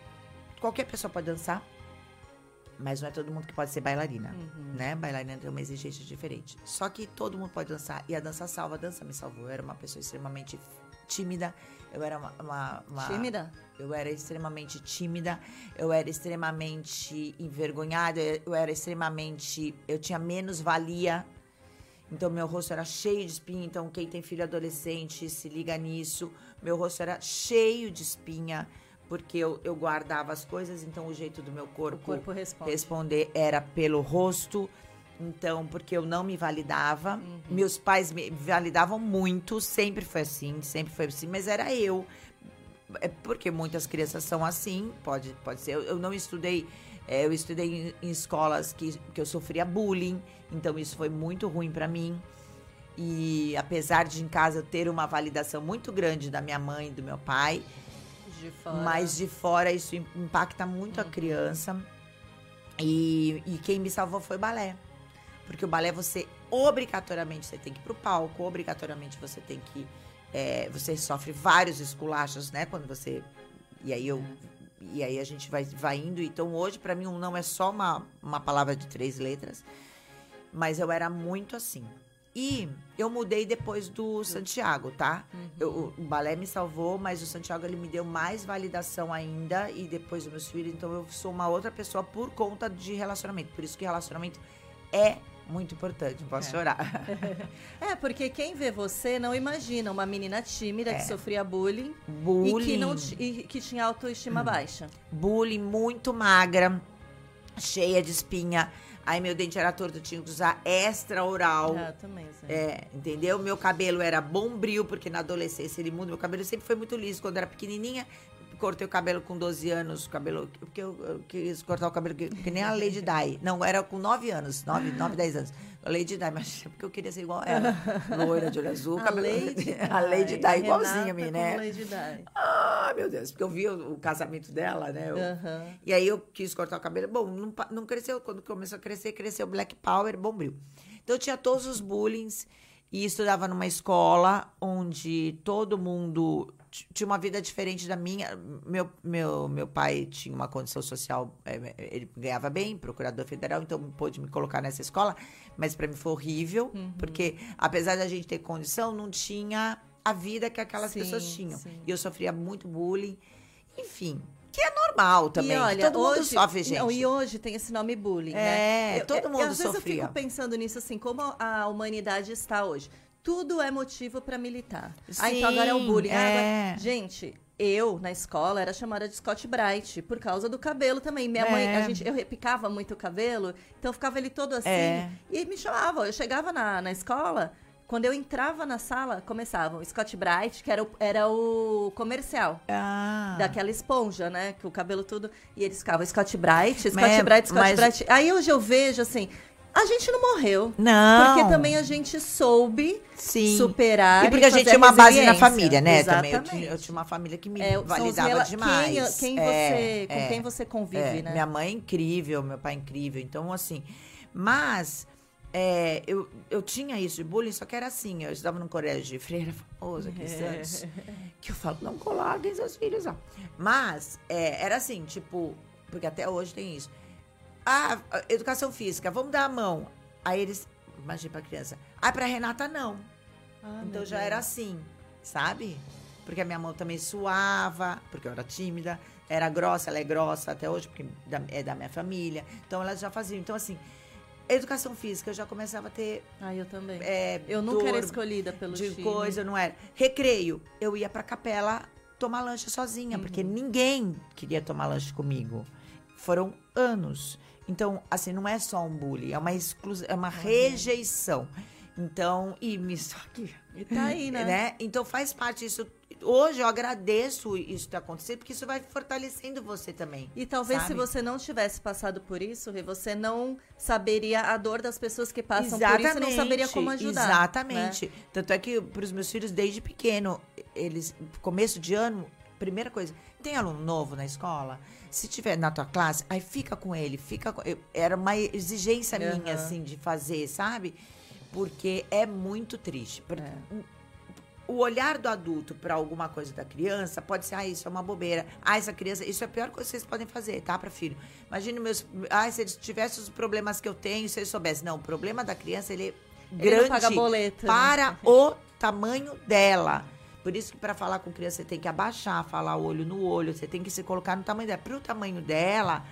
qualquer pessoa pode dançar, mas não é todo mundo que pode ser bailarina, né? Bailarina tem uma exigência diferente. Só que todo mundo pode dançar e a dança salva, a dança me salvou. Eu era uma pessoa extremamente tímida, eu era uma, uma- uma-
Tímida?
eu era extremamente tímida, eu era extremamente envergonhada, eu era extremamente. Eu tinha menos valia. Então, meu rosto era cheio de espinha. Então, quem tem filho adolescente se liga nisso. Meu rosto era cheio de espinha, porque eu, eu guardava as coisas. Então, o jeito do meu corpo,
corpo responde.
responder era pelo rosto. Então, porque eu não me validava.
Uhum.
Meus pais me validavam muito, sempre foi assim, sempre foi assim, mas era eu. É porque muitas crianças são assim, pode, pode ser. Eu, eu não estudei, é, eu estudei em, em escolas que, que eu sofria bullying, então isso foi muito ruim para mim. E apesar de em casa eu ter uma validação muito grande da minha mãe e do meu pai,
De
mas de fora isso im- impacta muito a criança. E, e quem me salvou foi o balé. Porque o balé você obrigatoriamente você tem que ir pro palco, obrigatoriamente você tem que é, você sofre vários esculachos, né, quando você e aí eu e aí a gente vai vai indo. Então hoje pra mim um não é só uma uma palavra de três letras, mas eu era muito assim. E eu mudei depois do Santiago, tá? Eu- o balé me salvou, mas o Santiago ele me deu mais validação ainda e depois dos meus filhos, então eu sou uma outra pessoa por conta de relacionamento. Por isso que relacionamento é muito importante. Não posso
É.
chorar.
É, porque quem vê você não imagina uma menina tímida que
É.
sofria bullying,
Bullying. Hum.
e que, não, e que tinha autoestima baixa.
bullying muito magra, cheia de espinha. Aí meu dente era torto, eu tinha que usar extra oral.
Ah, também, Zé.
É, entendeu? Meu cabelo era bombril, porque na adolescência ele muda. Meu cabelo sempre foi muito liso. Quando era pequenininha, cortei o cabelo com 12 anos, o cabelo, porque eu, eu quis cortar o cabelo que, que nem a Lady Di. Não, era com 9 anos, 9, 9 10 anos. A Lady Di, mas é porque eu queria ser igual ela. Loira de olho azul,
A
cabelo...
Lady
a Lady Di, igualzinha a mim, né?
Lady Di.
Ah, meu Deus, porque eu vi o, o casamento dela, né? Eu-
Aham.
e aí eu quis cortar o cabelo. Bom, não, não cresceu. Quando começou a crescer, cresceu Black Power, bombril. Então eu tinha todos os bullings e estudava numa escola onde todo mundo tinha uma vida diferente da minha. Meu, meu, meu pai tinha uma condição social, eh, ele ganhava bem, procurador federal, então pôde me colocar nessa escola, mas para mim foi horrível, porque apesar da gente ter condição, não tinha a vida que aquelas
Sim,
pessoas tinham.
sim.
E eu sofria muito bullying. Enfim, Que é normal também.
E olha,
todo mundo
hoje,
sofre, gente.
Não, e hoje tem esse nome bullying,
É,
né?
todo mundo
às vezes
sofria.
eu fico pensando nisso assim, como a humanidade está hoje. Tudo é motivo para militar. ah, então agora é o
Sim,
bullying. Ah,
é.
agora- Gente, eu na escola era chamada de Scott Bright por causa do cabelo também. Minha mãe,
É.
a gente, eu repicava muito o cabelo, então ficava ele todo assim
É.
e me chamava. Eu chegava na, na escola, quando eu entrava na sala, começavam Scott Bright, que era o, era o comercial
Ah.
daquela esponja, né? Que o cabelo tudo. E eles ficavam Scott Bright, Scott
Mas-
Bright, Scott
mas-
Bright. Aí hoje eu vejo assim. A gente não morreu.
Não.
Porque também a gente soube
Sim.
superar.
E porque a gente tinha uma base na família, né? Também. Eu
Exatamente.
tinha, eu tinha uma família que me
É,
validava demais.
Quem, quem
É,
você, com
é.
quem você convive,
É,
né?
Minha mãe é incrível, meu pai é incrível. Então, assim. Mas é, eu, eu tinha isso de bullying, só que era assim. Eu estudava num colégio de freira famoso aqui em Santos. Que eu falo, não coloquem seus filhos lá. Mas é, era assim, tipo, porque até hoje tem isso. Ah, educação física, vamos dar a mão. Aí eles, imagina pra criança. Ah, pra Renata não.
Ah,
Então já
Deus.
era assim, sabe? Porque a minha mão também suava, porque eu era tímida, era grossa, ela é grossa até hoje, porque é da minha família. Então elas já faziam. Então, assim, educação física eu já começava a ter.
Ah, eu também.
É,
eu nunca era escolhida pelo
de
time.
coisa, não era. Recreio, eu ia pra capela tomar lanche sozinha, porque
Uhum.
ninguém queria tomar lanche comigo. Foram anos. Então, assim, não é só um bullying, é uma exclusão, é uma rejeição. Então, e me só que
E tá aí, né?
né? Então faz parte disso. Hoje eu agradeço isso ter acontecido, porque isso vai fortalecendo você também.
E talvez se
sabe?
você não tivesse passado por isso, você não saberia a dor das pessoas que passam por isso não saberia como ajudar. né?
Exatamente. Tanto é que para os meus filhos, desde pequeno, eles, começo de ano, primeira coisa, tem aluno novo na escola? Se tiver na tua classe, aí fica com ele, fica com, Era uma exigência minha,
Aham.
assim, de fazer, sabe? Porque é muito triste. Porque
É.
o olhar do adulto para alguma coisa da criança pode ser, ah, isso é uma bobeira. Ah, essa criança, isso é a pior coisa que vocês podem fazer, tá, para filho. Imagine meus, ah, se eles tivessem os problemas que eu tenho, se eles soubessem. Não, o problema da criança, ele é
Ele
grande
não paga boleto. né?
para o tamanho dela. Por isso que para falar com criança você tem que abaixar, falar olho no olho, você tem que se colocar no tamanho dela. Para o tamanho dela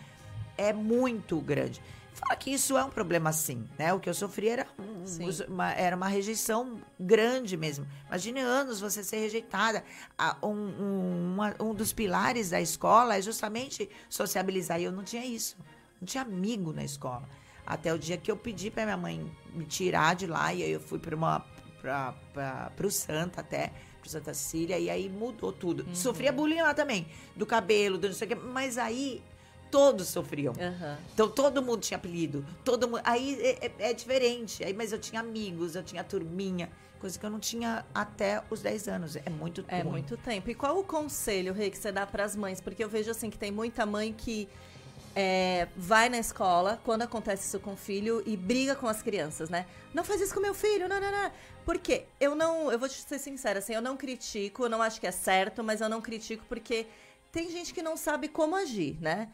é muito grande. Fala que isso é um problema sim, né? O que eu sofri era, um- uma, era uma rejeição grande mesmo. Imagine anos você ser rejeitada. Um, um, uma- um dos pilares da escola é justamente sociabilizar. E eu não tinha isso. Não tinha amigo na escola. Até o dia que eu pedi para minha mãe me tirar de lá. E aí eu fui para uma para o Santa até, pro Santa Cecília. E aí mudou tudo.
Uhum.
Sofria bullying lá também. Do cabelo, do não sei o quê. Mas aí todos sofriam.
Aham.
Então todo mundo tinha apelido, todo mundo. Aí é, é- é diferente. Aí, mas eu tinha amigos, eu tinha turminha, coisa que eu não tinha até os 10 anos. É muito
É
ruim.
muito tempo. E qual o conselho, Rei, que você dá para as mães? Porque eu vejo assim que tem muita mãe que é, vai na escola quando acontece isso com o filho e briga com as crianças, né? Não faz isso com meu filho, não, não, não. Por quê? Eu não, eu vou te ser sincera, assim, eu não critico, eu não acho que é certo, mas eu não critico porque tem gente que não sabe como agir, né?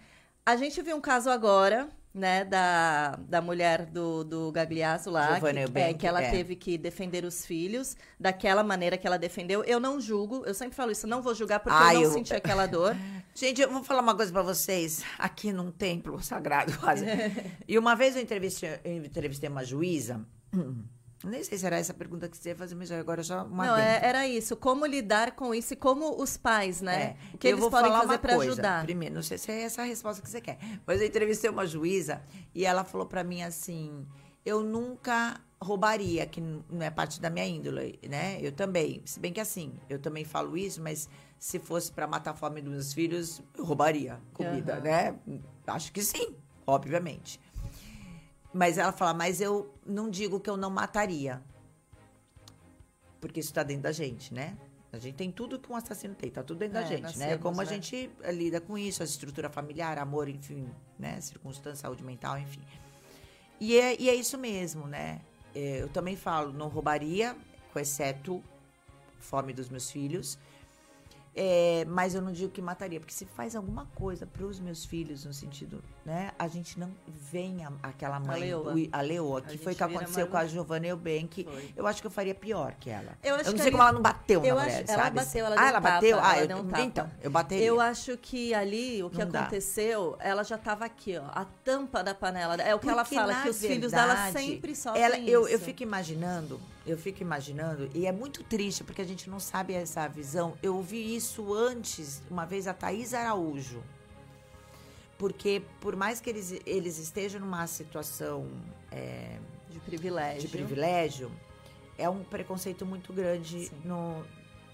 A gente viu um caso agora, né, da, da mulher do, do Gagliasso lá, que, é, que ela
é.
teve que defender os filhos daquela maneira que ela defendeu. Eu não julgo, eu sempre falo isso, não vou julgar porque
Ai,
eu não
eu-
senti aquela dor.
Gente, eu vou falar uma coisa pra vocês. Aqui num templo sagrado, quase. e uma vez eu entrevistei, eu entrevistei uma juíza. Nem sei se era essa pergunta que você ia fazer, mas agora já uma
não, é- era isso, como lidar com isso e como os pais, né?
É,
O que eles podem fazer para ajudar.
Primeiro, não sei se é essa a resposta que você quer, mas eu entrevistei uma juíza e ela falou pra mim assim: eu nunca roubaria, que não é parte da minha índole, né? Eu também, se bem que assim, eu também falo isso, mas se fosse pra matar a fome dos meus filhos, eu roubaria comida,
Aham.
né? Acho que sim, obviamente. Mas ela fala, mas eu não digo que eu não mataria. Porque isso tá dentro da gente, né? A gente tem tudo que um assassino tem, tá tudo dentro da
É,
gente, né?
nascemos,
Como a
né?
gente eh, lida com isso, a estrutura familiar, amor, enfim, né? Circunstância, saúde mental, enfim. E é, e é isso mesmo, né? É, Eu também falo, não roubaria, com exceto fome dos meus filhos. É, mas eu não digo que mataria, porque se faz alguma coisa para os meus filhos, no sentido, né? A gente não vem a, aquela mãe,
A leoa.
o- a leoa,
A
que
gente
foi o que aconteceu com a Giovanna Eubank.
Foi.
Eu acho que eu faria pior que ela.
Eu acho
não sei
ali-
como ela não bateu
Eu
na
acho-
mulher,
ela
sabe?
bateu, ela
ah,
um
ela bateu?
tapa,
ah,
ela
eu,
um tapa.
então, eu bateria.
Eu acho que ali o que
Não dá.
aconteceu, ela já tava aqui, ó. A tampa da panela. É o que ela
Porque,
fala,
na
que os filhos dela
verdade,
sempre sofrem
ela, eu, eu
isso.
fico imaginando, eu fico imaginando, e é muito triste porque a gente não sabe essa visão. Eu ouvi isso antes, uma vez, a Thaís Araújo. Porque, por mais que eles, eles estejam numa situação é,
De privilégio.
de privilégio, é um preconceito muito grande
Sim.
no.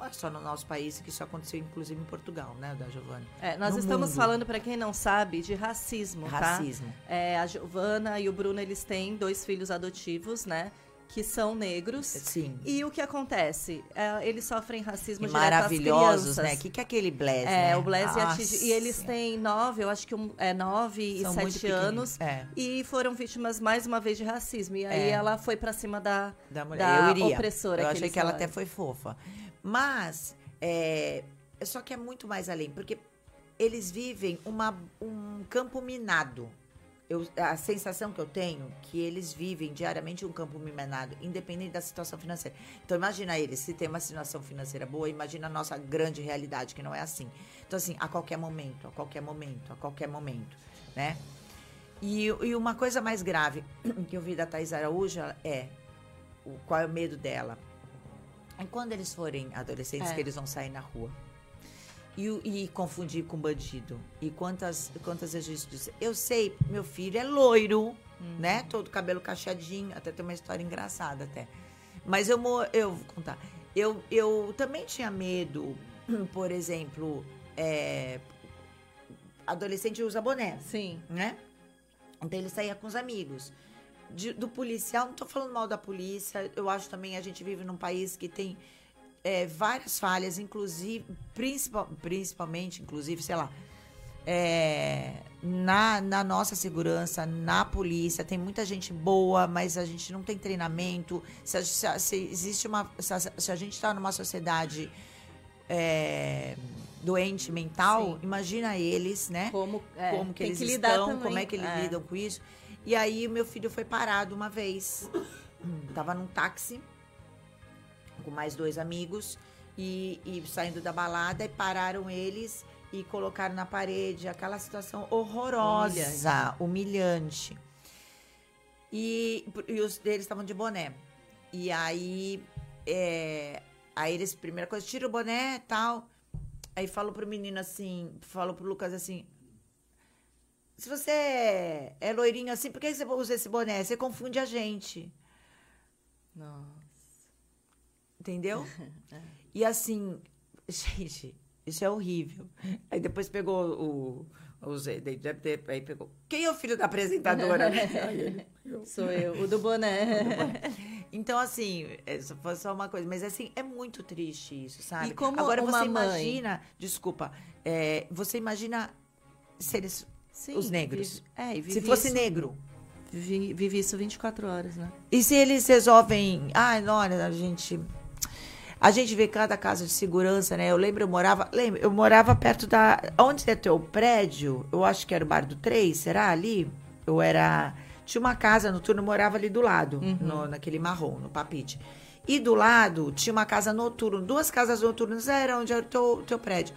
É só no nosso país, que isso aconteceu inclusive em Portugal, né, da Giovanna?
É, nós
no
estamos
mundo.
falando, para quem não sabe, de racismo, tá?
Racismo.
É, a Giovana e o Bruno, eles têm dois filhos adotivos, né? Que são negros.
Sim.
E o que acontece? É, eles sofrem racismo
E
direto
maravilhosos,
crianças.
né? O que, que é aquele Blaise,
É,
né?
o Blaise e a Tigi.
Nossa
E eles têm nove, eu acho que um, é nove
São
e sete anos.
É.
E foram vítimas mais uma vez de racismo. E aí
É.
ela foi pra cima da,
da mulher.
da
eu iria.
opressora.
Eu
que
achei que ela até foi fofa. Mas, é, só que é muito mais além, porque eles vivem uma, um campo minado. Eu, a sensação que eu tenho que eles vivem diariamente um campo minado, independente da situação financeira. Então, imagina eles, se tem uma situação financeira boa, imagina a nossa grande realidade, que não é assim. Então, assim, a qualquer momento, a qualquer momento, a qualquer momento, né? E, e uma coisa mais grave que eu vi da Thais Araújo é o, qual é o medo dela. E quando eles forem adolescentes,
É.
que eles vão sair na rua. E, e confundir com bandido. E quantas, quantas vezes isso diz? Eu sei, meu filho é loiro, né? Todo cabelo cacheadinho. Até tem uma história engraçada até. Mas eu, eu vou contar. Eu, eu também tinha medo, por exemplo, é, adolescente usa boné
Sim.
né? Então ele saía com os amigos. De- do policial, não tô falando mal da polícia, eu acho também a gente vive num país que tem é, várias falhas, inclusive, principal, principalmente, inclusive, sei lá, é, na, na nossa segurança, na polícia, tem muita gente boa, mas a gente não tem treinamento. Se, a- se se existe uma. Se se a gente está numa sociedade é, doente mental,
Sim.
imagina eles, né?
Como, é,
como que eles
que
estão,
também.
como é que eles lidam com isso. E aí o meu filho foi parado uma vez. Tava num táxi com mais dois amigos e, e saindo da balada e pararam eles e colocaram na parede aquela situação horrorosa, humilhante. E, e os deles estavam de boné. E aí, é, aí eles, primeira coisa, tira o boné e tal. Aí falou pro menino assim, falou pro Lucas assim, se você é, é loirinho assim, por que você usa esse boné? Você confunde a gente.
Nossa.
Entendeu? E assim, gente, isso é horrível. Aí depois pegou o. Os, aí pegou. Quem é o filho da apresentadora? Ele, eu.
Sou eu, o do boné.
Então, assim, é, só foi só uma coisa. Mas, assim, é muito triste isso, sabe?
E como
Agora, você
mãe-
imagina... Desculpa. é, você imagina se eles...
Sim,
Os negros.
vive- é, e
se
vive
fosse
isso,
negro.
Vive, vive isso 24 horas, né?
E se eles resolvem... Ai, olha, a gente... A gente vê cada casa de segurança, né? Eu lembro, eu morava... Lembro, eu morava perto da... Onde é teu prédio? Eu acho que era o Bar do 3, será ali? Eu era... Tinha uma casa noturna, eu morava ali do lado, no- naquele marrom, no papite. E do lado tinha uma casa noturna, duas casas noturnas, era onde era o teu, teu prédio.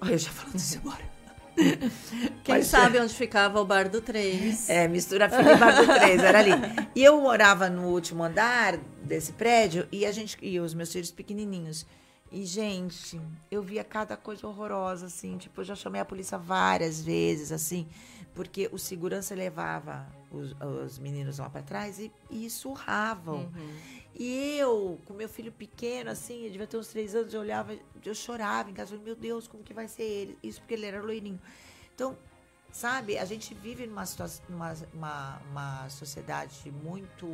Olha, eu já falando isso agora.
Quem
Mas,
sabe onde ficava o bar do 3.
É, mistura filho e bar do 3, era ali. E eu morava no último andar desse prédio e a gente e os meus filhos pequenininhos. E, gente, eu via cada coisa horrorosa, assim. Tipo, eu já chamei a polícia várias vezes, assim, porque o segurança levava os, os meninos lá pra trás e, e surravam. E eu, com meu filho pequeno, assim, eu devia ter uns três anos, eu olhava, eu chorava em casa, eu falei, meu Deus, como que vai ser ele? Isso porque ele era loirinho. Então, sabe, a gente vive numa, numa uma, uma sociedade muito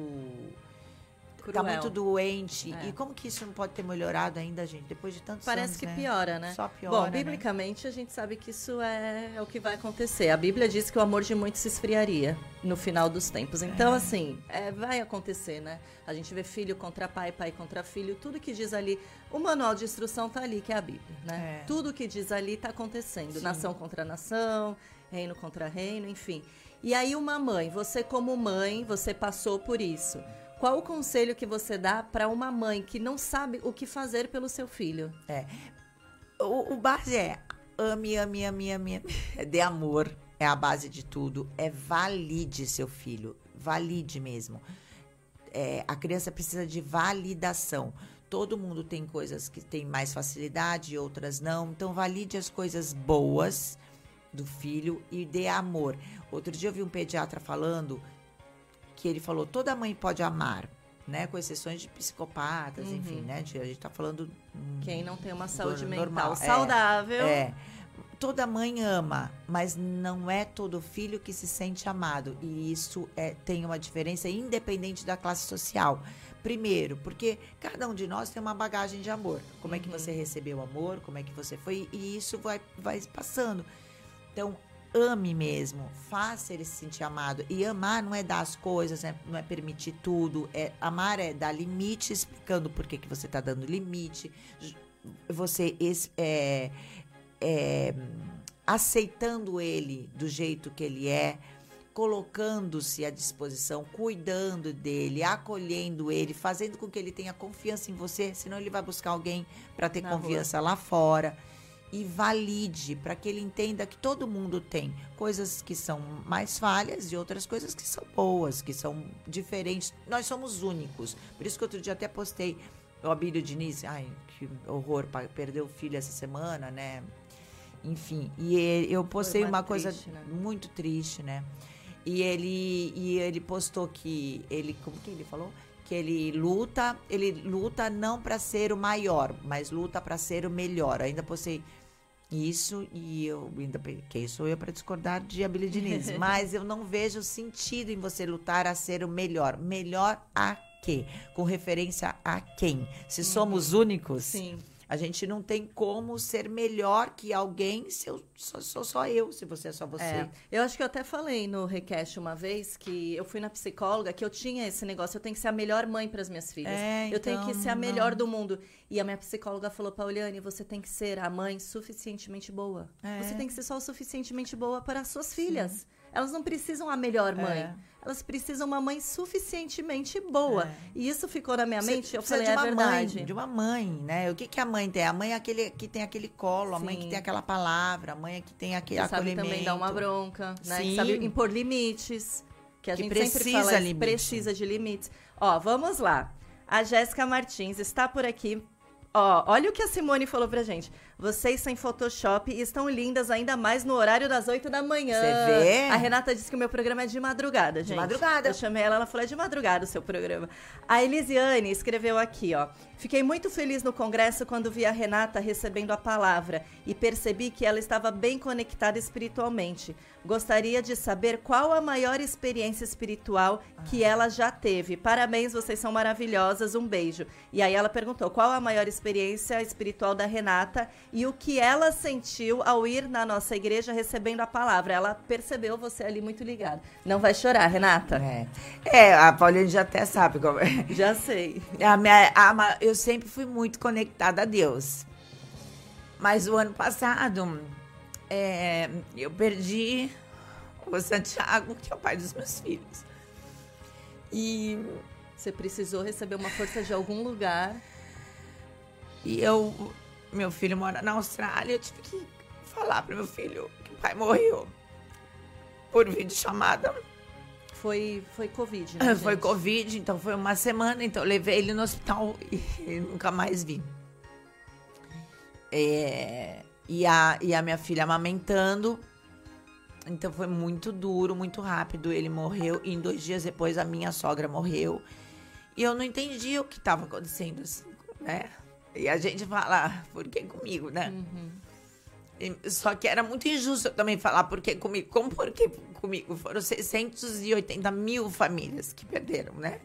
cruel.
tá muito doente.
É.
E como que isso não pode ter melhorado ainda, gente? Depois de tantos
Parece
anos,
que
né?
piora, né?
Só piora,
Bom,
né?
biblicamente a gente sabe que isso é, é o que vai acontecer. A Bíblia diz que o amor de muitos se esfriaria no final dos tempos. Então, assim, é, vai acontecer, né? A gente vê filho contra pai, pai contra filho, tudo que diz ali. O manual de instrução tá ali, que é a Bíblia, né?
É.
Tudo que diz ali tá acontecendo.
Sim.
Nação contra nação, reino contra reino, enfim. E aí, uma mãe, você como mãe, você passou por isso. Qual o conselho que você dá para uma mãe que não sabe o que fazer pelo seu filho?
O, o base é ame, ame, ame, ame. É de amor. É a base de tudo. É valide seu filho. Valide mesmo. É, a criança precisa de validação. Todo mundo tem coisas que tem mais facilidade e outras não. Então, valide as coisas boas do filho e dê amor. Outro dia eu vi um pediatra falando que ele falou: toda mãe pode amar, né? Com exceções de psicopatas,
Uhum.
enfim, né? A gente tá falando. hum,
Quem não tem uma saúde mental
é,
saudável.
é. Toda mãe ama, mas não é todo filho que se sente amado. E isso é, tem uma diferença independente da classe social. Primeiro, porque cada um de nós tem uma bagagem de amor. Como é que
Uhum.
você recebeu amor, como é que você foi, e isso vai, vai passando. Então, ame mesmo, faça ele se sentir amado. E amar não é dar as coisas, né? não é permitir tudo. É, amar é dar limite, explicando por que, que você está dando limite. Você é, é, aceitando ele do jeito que ele é, colocando-se à disposição, cuidando dele, acolhendo ele, fazendo com que ele tenha confiança em você, senão ele vai buscar alguém para ter
Na rua.
confiança lá fora. E valide para que ele entenda que todo mundo tem coisas que são mais falhas e outras coisas que são boas, que são diferentes. Nós somos únicos. Por isso que outro dia até postei o Abílio Diniz, ai, que horror, perdeu o filho essa semana, né? Enfim, e eu postei uma coisa
triste, né?
muito triste, né? E ele, e ele postou que ele, como que ele falou? Que ele luta, ele luta não para ser o maior, mas luta para ser o melhor. Ainda postei isso e eu ainda quem sou eu para discordar de Abílio Diniz, mas eu não vejo sentido em você lutar a ser o melhor. Melhor a quê? Com referência a quem? Se somos únicos,
Sim.
A gente não tem como ser melhor que alguém se eu sou, sou só eu, se você é só você.
É, eu acho que eu até falei no Request uma vez que eu fui na psicóloga que eu tinha esse negócio, eu tenho que ser a melhor mãe para as minhas filhas.
É,
eu tenho que
então,
ser a
não.
melhor do mundo. E a minha psicóloga falou, Pauliane, você tem que ser a mãe suficientemente boa.
É.
Você tem que ser só o suficientemente boa para as suas filhas. Elas não precisam a melhor mãe.
É.
Elas precisam uma mãe suficientemente boa.
É.
E isso ficou na minha
Você
mente. Eu falei,
de uma
é verdade.
mãe, de uma mãe, né? O que, que a mãe tem? A mãe é aquele que tem aquele colo, a mãe
Sim.
que tem aquela palavra, a mãe é que tem aquele
que sabe
acolhimento.
também dar uma bronca, né? Que
Sim.
sabe impor limites. Que a
Que
gente sempre
precisa
fala, isso,
limite.
precisa de limites. Ó, vamos lá. A Jéssica Martins está por aqui. Ó, olha o que a Simone falou pra gente. Vocês sem Photoshop e estão lindas ainda mais no horário das 8 da manhã.
Você vê?
A Renata disse que o meu programa é de madrugada, gente.
madrugada.
Eu chamei ela, ela falou é de madrugada o seu programa. A Elisiane escreveu aqui, ó. Fiquei muito feliz no congresso quando vi a Renata recebendo a palavra e percebi que ela estava bem conectada espiritualmente. Gostaria de saber qual a maior experiência espiritual que ela já teve. Parabéns, vocês são maravilhosas. Um beijo. E aí ela perguntou qual a maior experiência espiritual da Renata e o que ela sentiu ao ir na nossa igreja recebendo a palavra. Ela percebeu você ali muito ligada. Não vai chorar, Renata?
É. é, a Pauline já até sabe como é.
Já sei.
A minha- a eu sempre fui muito conectada a Deus. Mas o ano passado, é, eu perdi o Santiago, que é o pai dos meus filhos. E,
Você precisou receber uma força de algum lugar.
e eu, meu filho mora na Austrália, eu tive que falar para meu filho que o pai morreu por videochamada.
Foi, foi Covid, né?
Foi
gente?
Covid, então foi uma semana, então eu levei ele no hospital e nunca mais vi. É, e, a, e a minha filha amamentando. Então foi muito duro, muito rápido. Ele morreu e em dois dias depois a minha sogra morreu. E eu não entendi o que estava acontecendo, assim, né? E a gente fala, "Ah, por que comigo, né? E- Só que era muito injusto eu também falar por que comigo. Como por que comigo? Foram 680 mil famílias que perderam, né?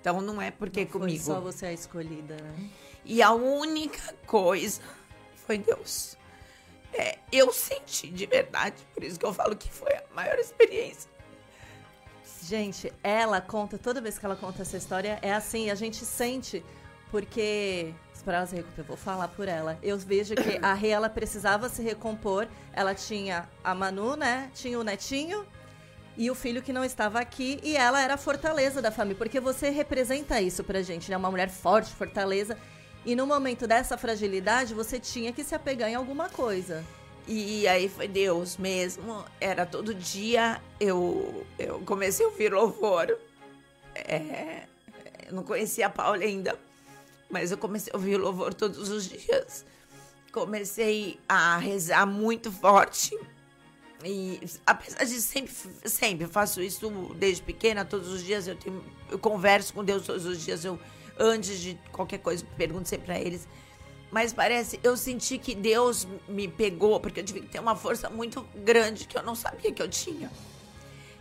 Então não é porque
Não foi
comigo.
só você a escolhida, né?
E a única coisa foi Deus. É, eu senti de verdade, por isso que eu falo que foi a maior experiência.
Gente, ela conta, toda vez que ela conta essa história, é assim, a gente sente, porque. Para se recompor, eu vou falar por ela. Eu vejo que a Rê, ela precisava se recompor. Ela tinha a Manu, né? Tinha o netinho e o filho que não estava aqui. E ela era a fortaleza da família, porque você representa isso pra gente, né? Uma mulher forte, fortaleza. E no momento dessa fragilidade, você tinha que se apegar em alguma coisa.
E aí foi Deus mesmo. Era todo dia. Eu, eu comecei a ouvir louvor. É, eu não conhecia a Paula ainda, mas eu comecei a ouvir louvor todos os dias. Comecei a rezar muito forte. E apesar de sempre, sempre faço isso desde pequena, todos os dias eu, tenho, eu converso com Deus todos os dias. Eu antes de qualquer coisa pergunto sempre para eles. Mas parece, eu senti que Deus me pegou, porque eu tive que ter uma força muito grande que eu não sabia que eu tinha.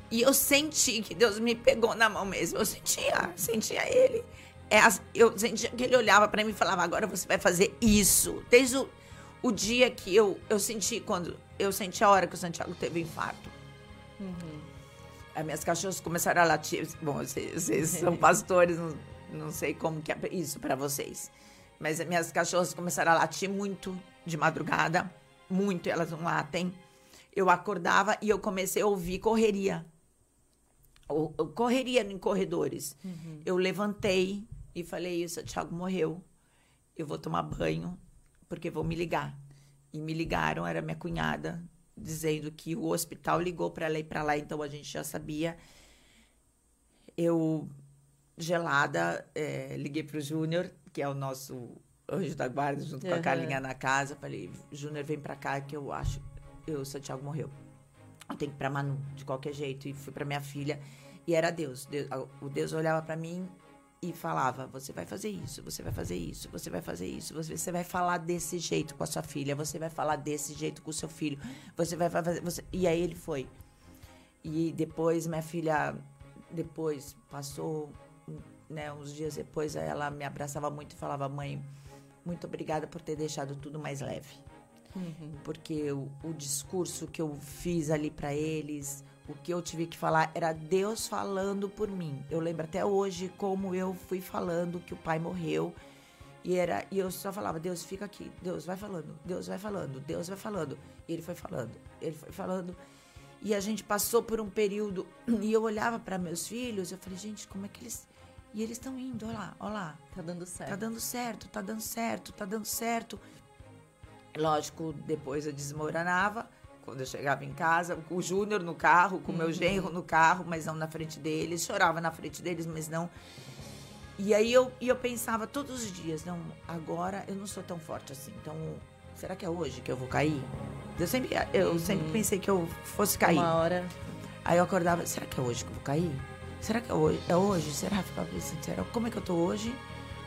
E eu senti que Deus me pegou na mão mesmo. Eu sentia, sentia Ele. É, eu sentia que Ele olhava para mim e falava: agora você vai fazer isso. Desde o, o dia que eu, eu senti, quando eu senti a hora que o Santiago teve um infarto. Uhum. As minhas cachorras começaram a latir. Bom, vocês, vocês são pastores, não, não sei como que é isso para vocês. Mas as minhas cachorras começaram a latir muito de madrugada. Muito, elas não latem. Eu acordava e eu comecei a ouvir correria. Eu correria em corredores. Uhum. Eu levantei e falei: Isso, o Thiago morreu. Eu vou tomar banho, porque vou me ligar. E me ligaram, era minha cunhada, dizendo que o hospital ligou para ela ir para lá, então a gente já sabia. Eu, gelada, é, liguei para o Júnior, que é o nosso anjo da guarda, junto uhum. com a Carlinha na casa. Falei, Júnior, vem pra cá que eu acho que o Santiago morreu. Eu tenho que ir pra Manu, de qualquer jeito. E fui pra minha filha. E era Deus. Deus o Deus olhava para mim e falava: Você vai fazer isso, você vai fazer isso, você vai fazer isso, você, você vai falar desse jeito com a sua filha, você vai falar desse jeito com o seu filho, você vai fazer. Você... E aí ele foi. E depois minha filha, depois passou né, uns dias depois, ela me abraçava muito e falava: Mãe, muito obrigada por ter deixado tudo mais leve. Uhum. Porque o, o, discurso que eu fiz ali para eles, o que eu tive que falar, era Deus falando por mim. Eu lembro até hoje como eu fui falando que o pai morreu. E, era, e eu só falava, Deus, fica aqui. Deus vai falando, Deus vai falando, Deus vai falando. E ele foi falando, ele foi falando. E a gente passou por um período, e eu olhava para meus filhos, eu falei, gente, como é que eles e eles estão indo, olha lá, olha lá.
Tá dando certo.
Tá dando certo, tá dando certo, tá dando certo. Lógico, depois eu desmoronava quando eu chegava em casa, o Júnior no carro, com o uhum. meu genro no carro, mas não na frente deles. Chorava na frente deles, mas não. E aí eu, e eu pensava todos os dias, não, agora eu não sou tão forte assim. Então, será que é hoje que eu vou cair? Eu sempre, eu uhum. sempre pensei que eu fosse cair.
Uma hora.
Aí eu acordava, será que é hoje que eu vou cair? Será que é hoje? É hoje? Será? Ficava pensando, será? Como é que eu tô hoje?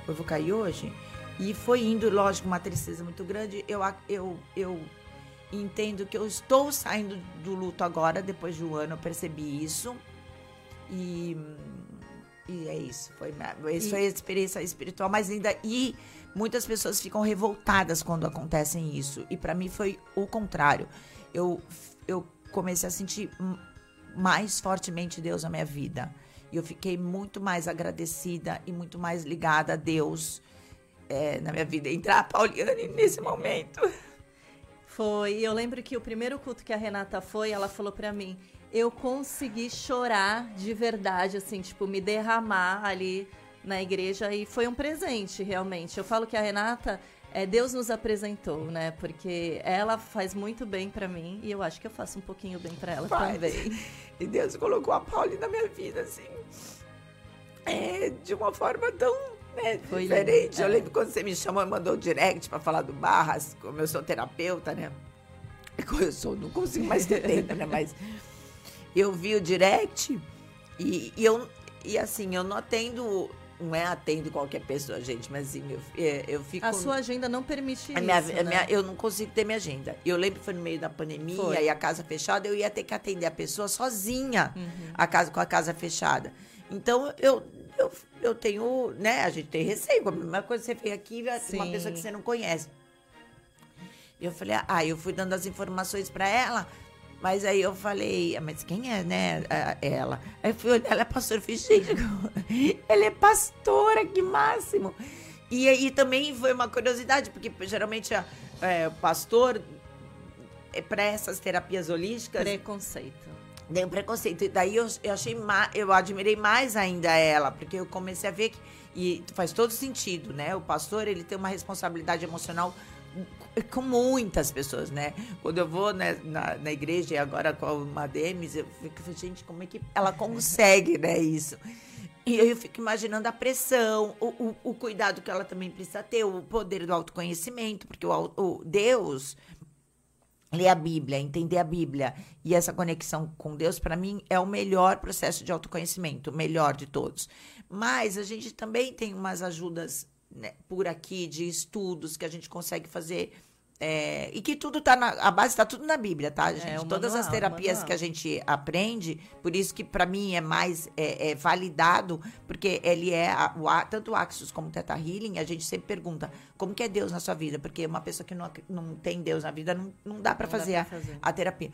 Eu vou cair hoje? E foi indo, lógico, uma tristeza muito grande. Eu, eu, eu entendo que eu estou saindo do luto agora, depois de um ano, eu percebi isso. E, e é isso. Foi, isso e... foi a experiência espiritual mais linda. E muitas pessoas ficam revoltadas quando acontecem isso. E para mim foi o contrário. Eu, eu comecei a sentir mais fortemente Deus na minha vida. E eu fiquei muito mais agradecida e muito mais ligada a Deus é, na minha vida. Entrar a Pauliane nesse momento.
Foi. Eu lembro que o primeiro culto que a Renata foi, ela falou para mim: eu consegui chorar de verdade, assim, tipo, me derramar ali na igreja e foi um presente, realmente. Eu falo que a Renata, é, Deus nos apresentou, né? Porque ela faz muito bem para mim e eu acho que eu faço um pouquinho bem para ela faz. também.
E Deus colocou a Pauli na minha vida, assim, é, de uma forma tão né, Foi diferente. Eu é. lembro quando você me chamou e mandou direct para falar do Barras, como eu sou terapeuta, né? Eu sou, não consigo mais ter tempo, né? Mas eu vi o direct e, e eu e assim, eu não atendo não é atendo qualquer pessoa, gente, mas assim, eu, é, eu fico.
A sua agenda não permite
a
isso.
Minha,
né?
minha, eu não consigo ter minha agenda. Eu lembro que foi no meio da pandemia foi. e a casa fechada, eu ia ter que atender a pessoa sozinha, uhum. a casa, com a casa fechada. Então eu eu, eu tenho, né? A gente tem receio. A mesma coisa você vem aqui e uma pessoa que você não conhece. E eu falei, ah, eu fui dando as informações pra ela, mas aí eu falei, ah, mas quem é, né, ela? Aí eu fui olhar, ela é pastora, eu falei, gente, ela é pastora, que máximo. E aí também foi uma curiosidade, porque geralmente a- é, o pastor, é, para essas terapias holísticas,
Preconceito.
Dei um preconceito. E daí eu, eu achei eu admirei mais ainda ela, porque eu comecei a ver que. E faz todo sentido, né? O pastor, ele tem uma responsabilidade emocional com muitas pessoas, né? Quando eu vou né, na, na igreja e agora com uma Demis, eu fico, gente, como é que ela consegue, né, isso? E eu fico imaginando a pressão, o, o, o cuidado que ela também precisa ter, o poder do autoconhecimento, porque o, o Deus, ler a Bíblia, entender a Bíblia e essa conexão com Deus, para mim, é o melhor processo de autoconhecimento, o melhor de todos. Mas a gente também tem umas ajudas né, por aqui de estudos que a gente consegue fazer. É, e que tudo tá na. A base está tudo na Bíblia, tá, gente?
o
Todas as
manual, o
terapias que a gente aprende, por isso que para mim é mais é, é validado, porque ele é a- o, tanto o Axis como o Teta Healing, a gente sempre pergunta como que é Deus na sua vida, porque uma pessoa que não, não tem Deus na vida não, não dá para
dá
fazer, a-
fazer.
a terapia.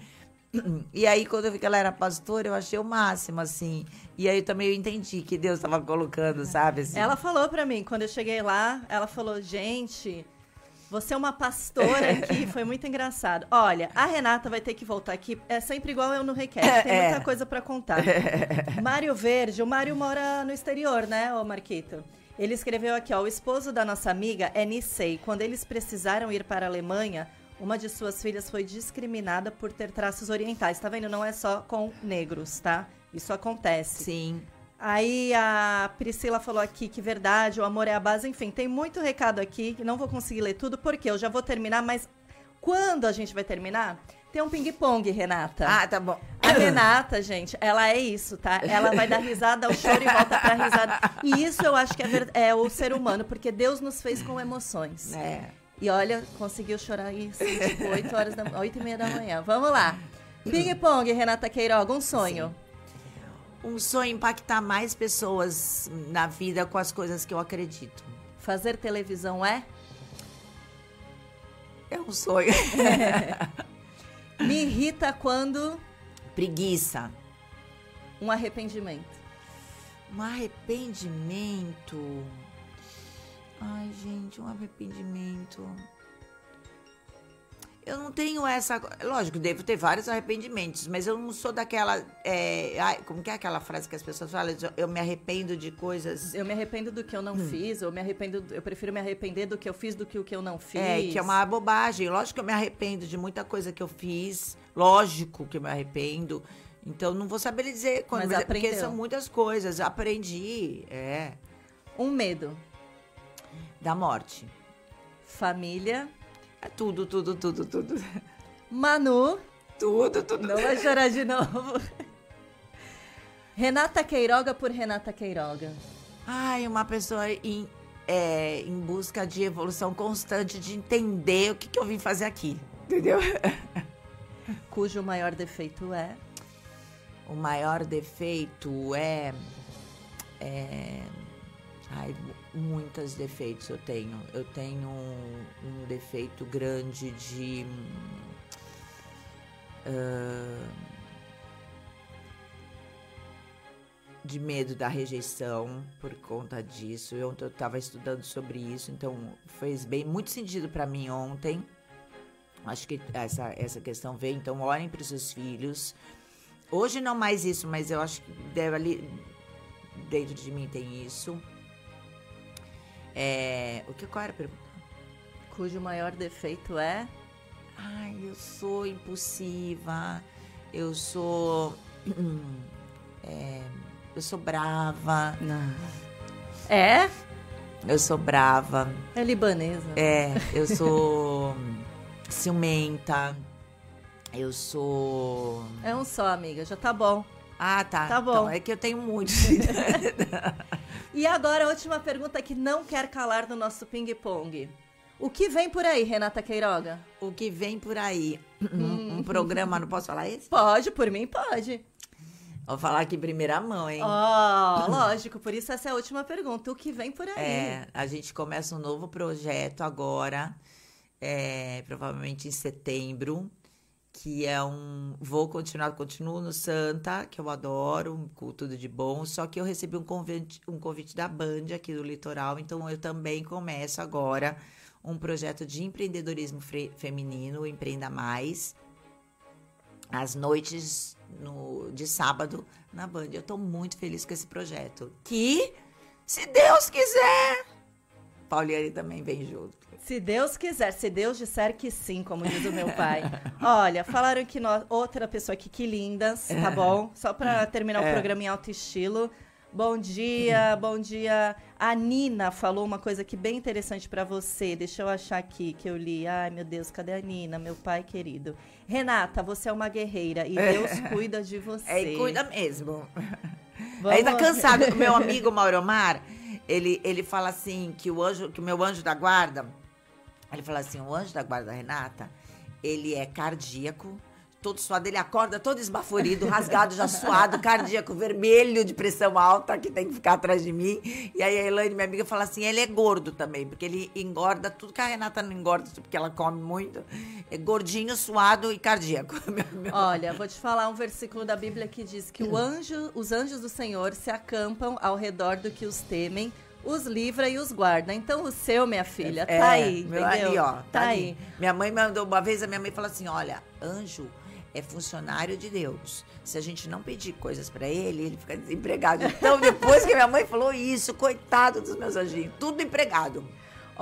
E aí, quando eu vi que ela era pastora, eu achei o máximo, assim. E aí também eu entendi que Deus estava colocando, sabe? Assim.
Ela falou pra mim, quando eu cheguei lá, ela falou, gente, você é uma pastora aqui, foi muito engraçado. Olha, a Renata vai ter que voltar aqui, é sempre igual eu no Request, tem
É.
muita coisa pra contar. Mário Verde, o Mário mora no exterior, né, ô Marquito? Ele escreveu aqui, ó, o esposo da nossa amiga é Nisei. Quando eles precisaram ir para a Alemanha, uma de suas filhas foi discriminada por ter traços orientais. Tá vendo? Não é só com negros, tá? Isso acontece.
Sim.
Aí a Priscila falou aqui que verdade, o amor é a base. Enfim, tem muito recado aqui, não vou conseguir ler tudo, porque eu já vou terminar, mas quando a gente vai terminar, tem um ping-pong, Renata.
Ah, tá bom.
A Renata, gente, ela é isso, tá? Ela vai dar risada ao choro e volta pra risada. E isso eu acho que é, é o ser humano, porque Deus nos fez com emoções.
É.
E olha, conseguiu chorar aí, tipo, 8 horas da 8 e meia da manhã. Vamos lá. Ping-pong, Renata Queiroga, um sonho.
Um sonho impactar mais pessoas na vida com as coisas que eu acredito.
Fazer televisão é?
É um sonho.
Me irrita quando
Preguiça.
um arrependimento.
Um arrependimento. Ai, gente, um arrependimento. Eu não tenho essa. Lógico, devo ter vários arrependimentos, mas eu não sou daquela. é, ai, como que é aquela frase que as pessoas falam? Eu me arrependo de coisas.
Eu me arrependo do que eu não fiz, eu me arrependo, eu prefiro me arrepender do que eu fiz do que o que eu não fiz.
É, que é uma bobagem. Lógico que eu me arrependo de muita coisa que eu fiz. Lógico que eu me arrependo. Então, não vou saber dizer quando.
Mas
porque
aprendeu.
são muitas coisas. Aprendi, é.
Um medo.
Da morte.
Família.
É tudo, tudo, tudo, tudo.
Manu.
Tudo, tudo.
Não vai chorar de novo. Renata Queiroga por Renata Queiroga.
Ai, uma pessoa em, é, em busca de evolução constante, de entender o que, que eu vim fazer aqui. Entendeu?
Cujo maior defeito é.
O maior defeito é. é ai, muitos defeitos eu tenho. Eu tenho um, um defeito grande de. ah, de medo da rejeição por conta disso. Eu estava estudando sobre isso, então fez bem muito sentido para mim ontem. Acho que essa, essa questão veio. Então, olhem para os seus filhos. Hoje não mais isso, mas eu acho que deve ali dentro de mim tem isso. É, o que qual era a pergunta?
Cujo maior defeito é.
Ai, eu sou impulsiva. Eu sou é, eu sou brava.
É?
Eu sou brava.
É libanesa.
É, eu sou ciumenta. Eu sou.
É um só, amiga. Já tá bom.
Ah, tá.
Tá bom.
Então, é que eu tenho muitos.
E agora a última pergunta que não quer calar no nosso ping-pong. O que vem por aí, Renata Queiroga?
o que vem por aí? Um, um programa, não posso falar esse?
Pode, por mim pode.
Vou falar aqui em primeira mão, hein?
Ó, lógico, por isso essa é a última pergunta. O que vem por aí?
É, a gente começa um novo projeto agora, é, provavelmente em setembro, que é um. Vou continuar, continuo no Santa, que eu adoro, com tudo de bom, só que eu recebi um convite, um convite da Band aqui do litoral, então eu também começo agora um projeto de empreendedorismo feminino, Empreenda Mais, às noites no, de sábado na Band. Eu tô muito feliz com esse projeto. Que, se Deus quiser, Pauliane também vem junto.
Se Deus quiser, se Deus disser que sim, como diz o meu pai. Olha, falaram que nós, outra pessoa aqui, que lindas, tá bom? Só pra terminar o
É.
programa em alto estilo. Bom dia, bom dia. A Nina falou uma coisa aqui bem interessante pra você. Deixa eu achar aqui que eu li. Ai, meu Deus, cadê a Nina, meu pai querido? Renata, você é uma guerreira e Deus cuida de você.
É, e cuida mesmo.
Vamos-
Aí tá cansado. O meu amigo Mauromar, ele, ele fala assim, que o anjo, que o meu anjo da guarda, ele fala assim, o anjo da guarda Renata, ele é cardíaco, todo suado, ele acorda todo esbaforido, rasgado, já suado, cardíaco, vermelho, de pressão alta, que tem que ficar atrás de mim. E aí a Elaine, minha amiga, fala assim, ele é gordo também, porque ele engorda tudo que a Renata não engorda, porque ela come muito. É gordinho, suado e cardíaco.
Olha, vou te falar um versículo da Bíblia que diz que o anjo, os anjos do Senhor se acampam ao redor do que os temem, os livra e os guarda. Então o seu, minha filha, tá
É,
aí,
meu,
entendeu?
ali, ó.
Tá, aí.
Minha mãe mandou uma vez, a minha mãe falou assim: olha, anjo é funcionário de Deus. Se a gente não pedir coisas pra ele, ele fica desempregado. Então, depois que minha mãe falou isso, coitado dos meus anjinhos, tudo empregado.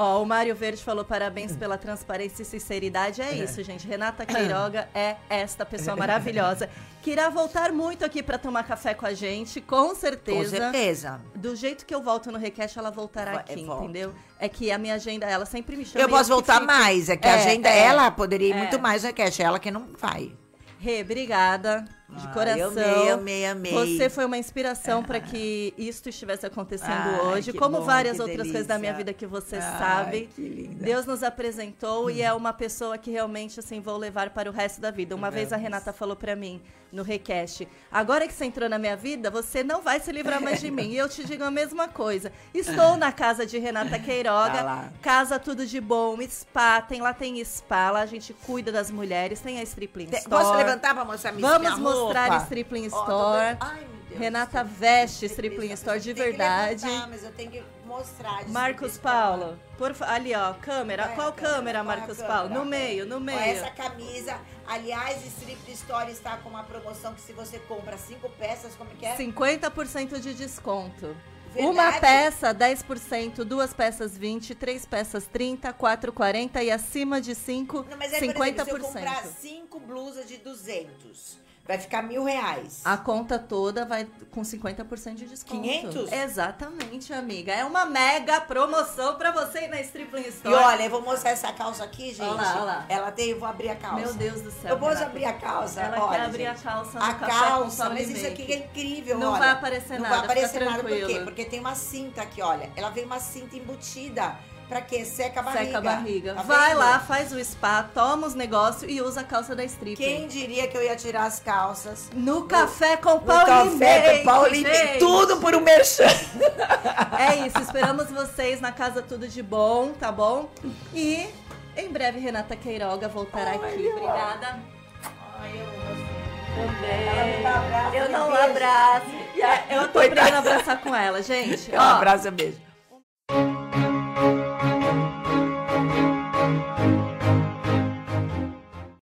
Ó, o Mário Verde falou parabéns pela transparência e sinceridade. É isso, gente. Renata Queiroga é esta pessoa maravilhosa que irá voltar muito aqui pra tomar café com a gente, com certeza.
Com certeza.
Do jeito que eu volto no Request, ela voltará
Vai-
aqui,
volta.
entendeu? É que a minha agenda, ela sempre me chama.
Eu posso voltar mais, é que
É,
a agenda
é.
ela poderia ir
É.
muito mais, né, Cash? Ela que não vai.
Rê, obrigada. De
Ah,
coração.
eu amei, amei, amei.
Você foi uma inspiração para que isto estivesse acontecendo
Ai,
hoje, como
bom,
várias outras coisas da minha
delícia.
vida que você sabe.
que linda.
Deus nos apresentou e é uma pessoa que realmente assim vou levar para o resto da vida. Uma vez a Renata falou para mim no Request: "Agora que você entrou na minha vida, você não vai se livrar mais de mim". E eu te digo a mesma coisa. Estou na casa de Renata Queiroga,
Tá
casa tudo de bom, spa, tem lá tem spa, lá a gente cuida das mulheres, tem a Stripling Store.
Posso levantar pra mostrar minha
Vamos
minha
mostrar
roupa?
a Stripling Store.
dando- Ai, meu Deus.
Renata veste Stripling Store de verdade.
levantar, mas eu tenho que mostrar.
Marcos Paulo, por ali ó, câmera.
A
Qual câmera,
vai a
Marcos
câmera.
Paulo? No meio, no
Ó,
meio.
essa camisa, aliás, Strip Store está com uma promoção que se você compra cinco peças, como que é?
50% de desconto.
Verdade?
Uma peça, 10%, duas peças, 20, três peças, 30, quatro, 40 e acima de 5,
Não, mas é,
50%.
por exemplo, se eu comprar cinco blusas de 200, vai ficar mil reais.
A conta toda vai com 50% de desconto.
500?
Exatamente, amiga. É uma mega promoção pra você ir na Stripling
E
Store.
olha, eu vou mostrar essa calça aqui, gente.
Olha lá, olha lá.
Ela tem, eu vou abrir a calça.
Meu Deus do céu.
Eu posso abrir a calça?
Ela
olha,
quer abrir
gente.
a calça no
A calça, mas isso aqui é incrível,
Não
olha.
vai aparecer
Não
nada,
vai aparecer nada, por quê? Porque tem uma cinta aqui, olha. Ela vem uma cinta embutida. Pra quê? Seca a barriga.
Seca a barriga.
Tá
Vai
vendo?
lá, faz o spa, toma os negócios e usa a calça da strip.
Quem diria que eu ia tirar as calças?
No café com
No
Paulinho
café com Paulinho,
gente.
tudo por um merchan.
É isso, esperamos vocês na Casa Tudo de Bom, tá bom? E em breve Renata Queiroga voltará
Ai,
aqui.
eu
Obrigada.
Ai, eu amo
Também.
me dá abraço,
Eu não abraço. Eu tô
Coitada.
querendo abraçar com ela, gente.
Um
Ó,
abraço, beijo.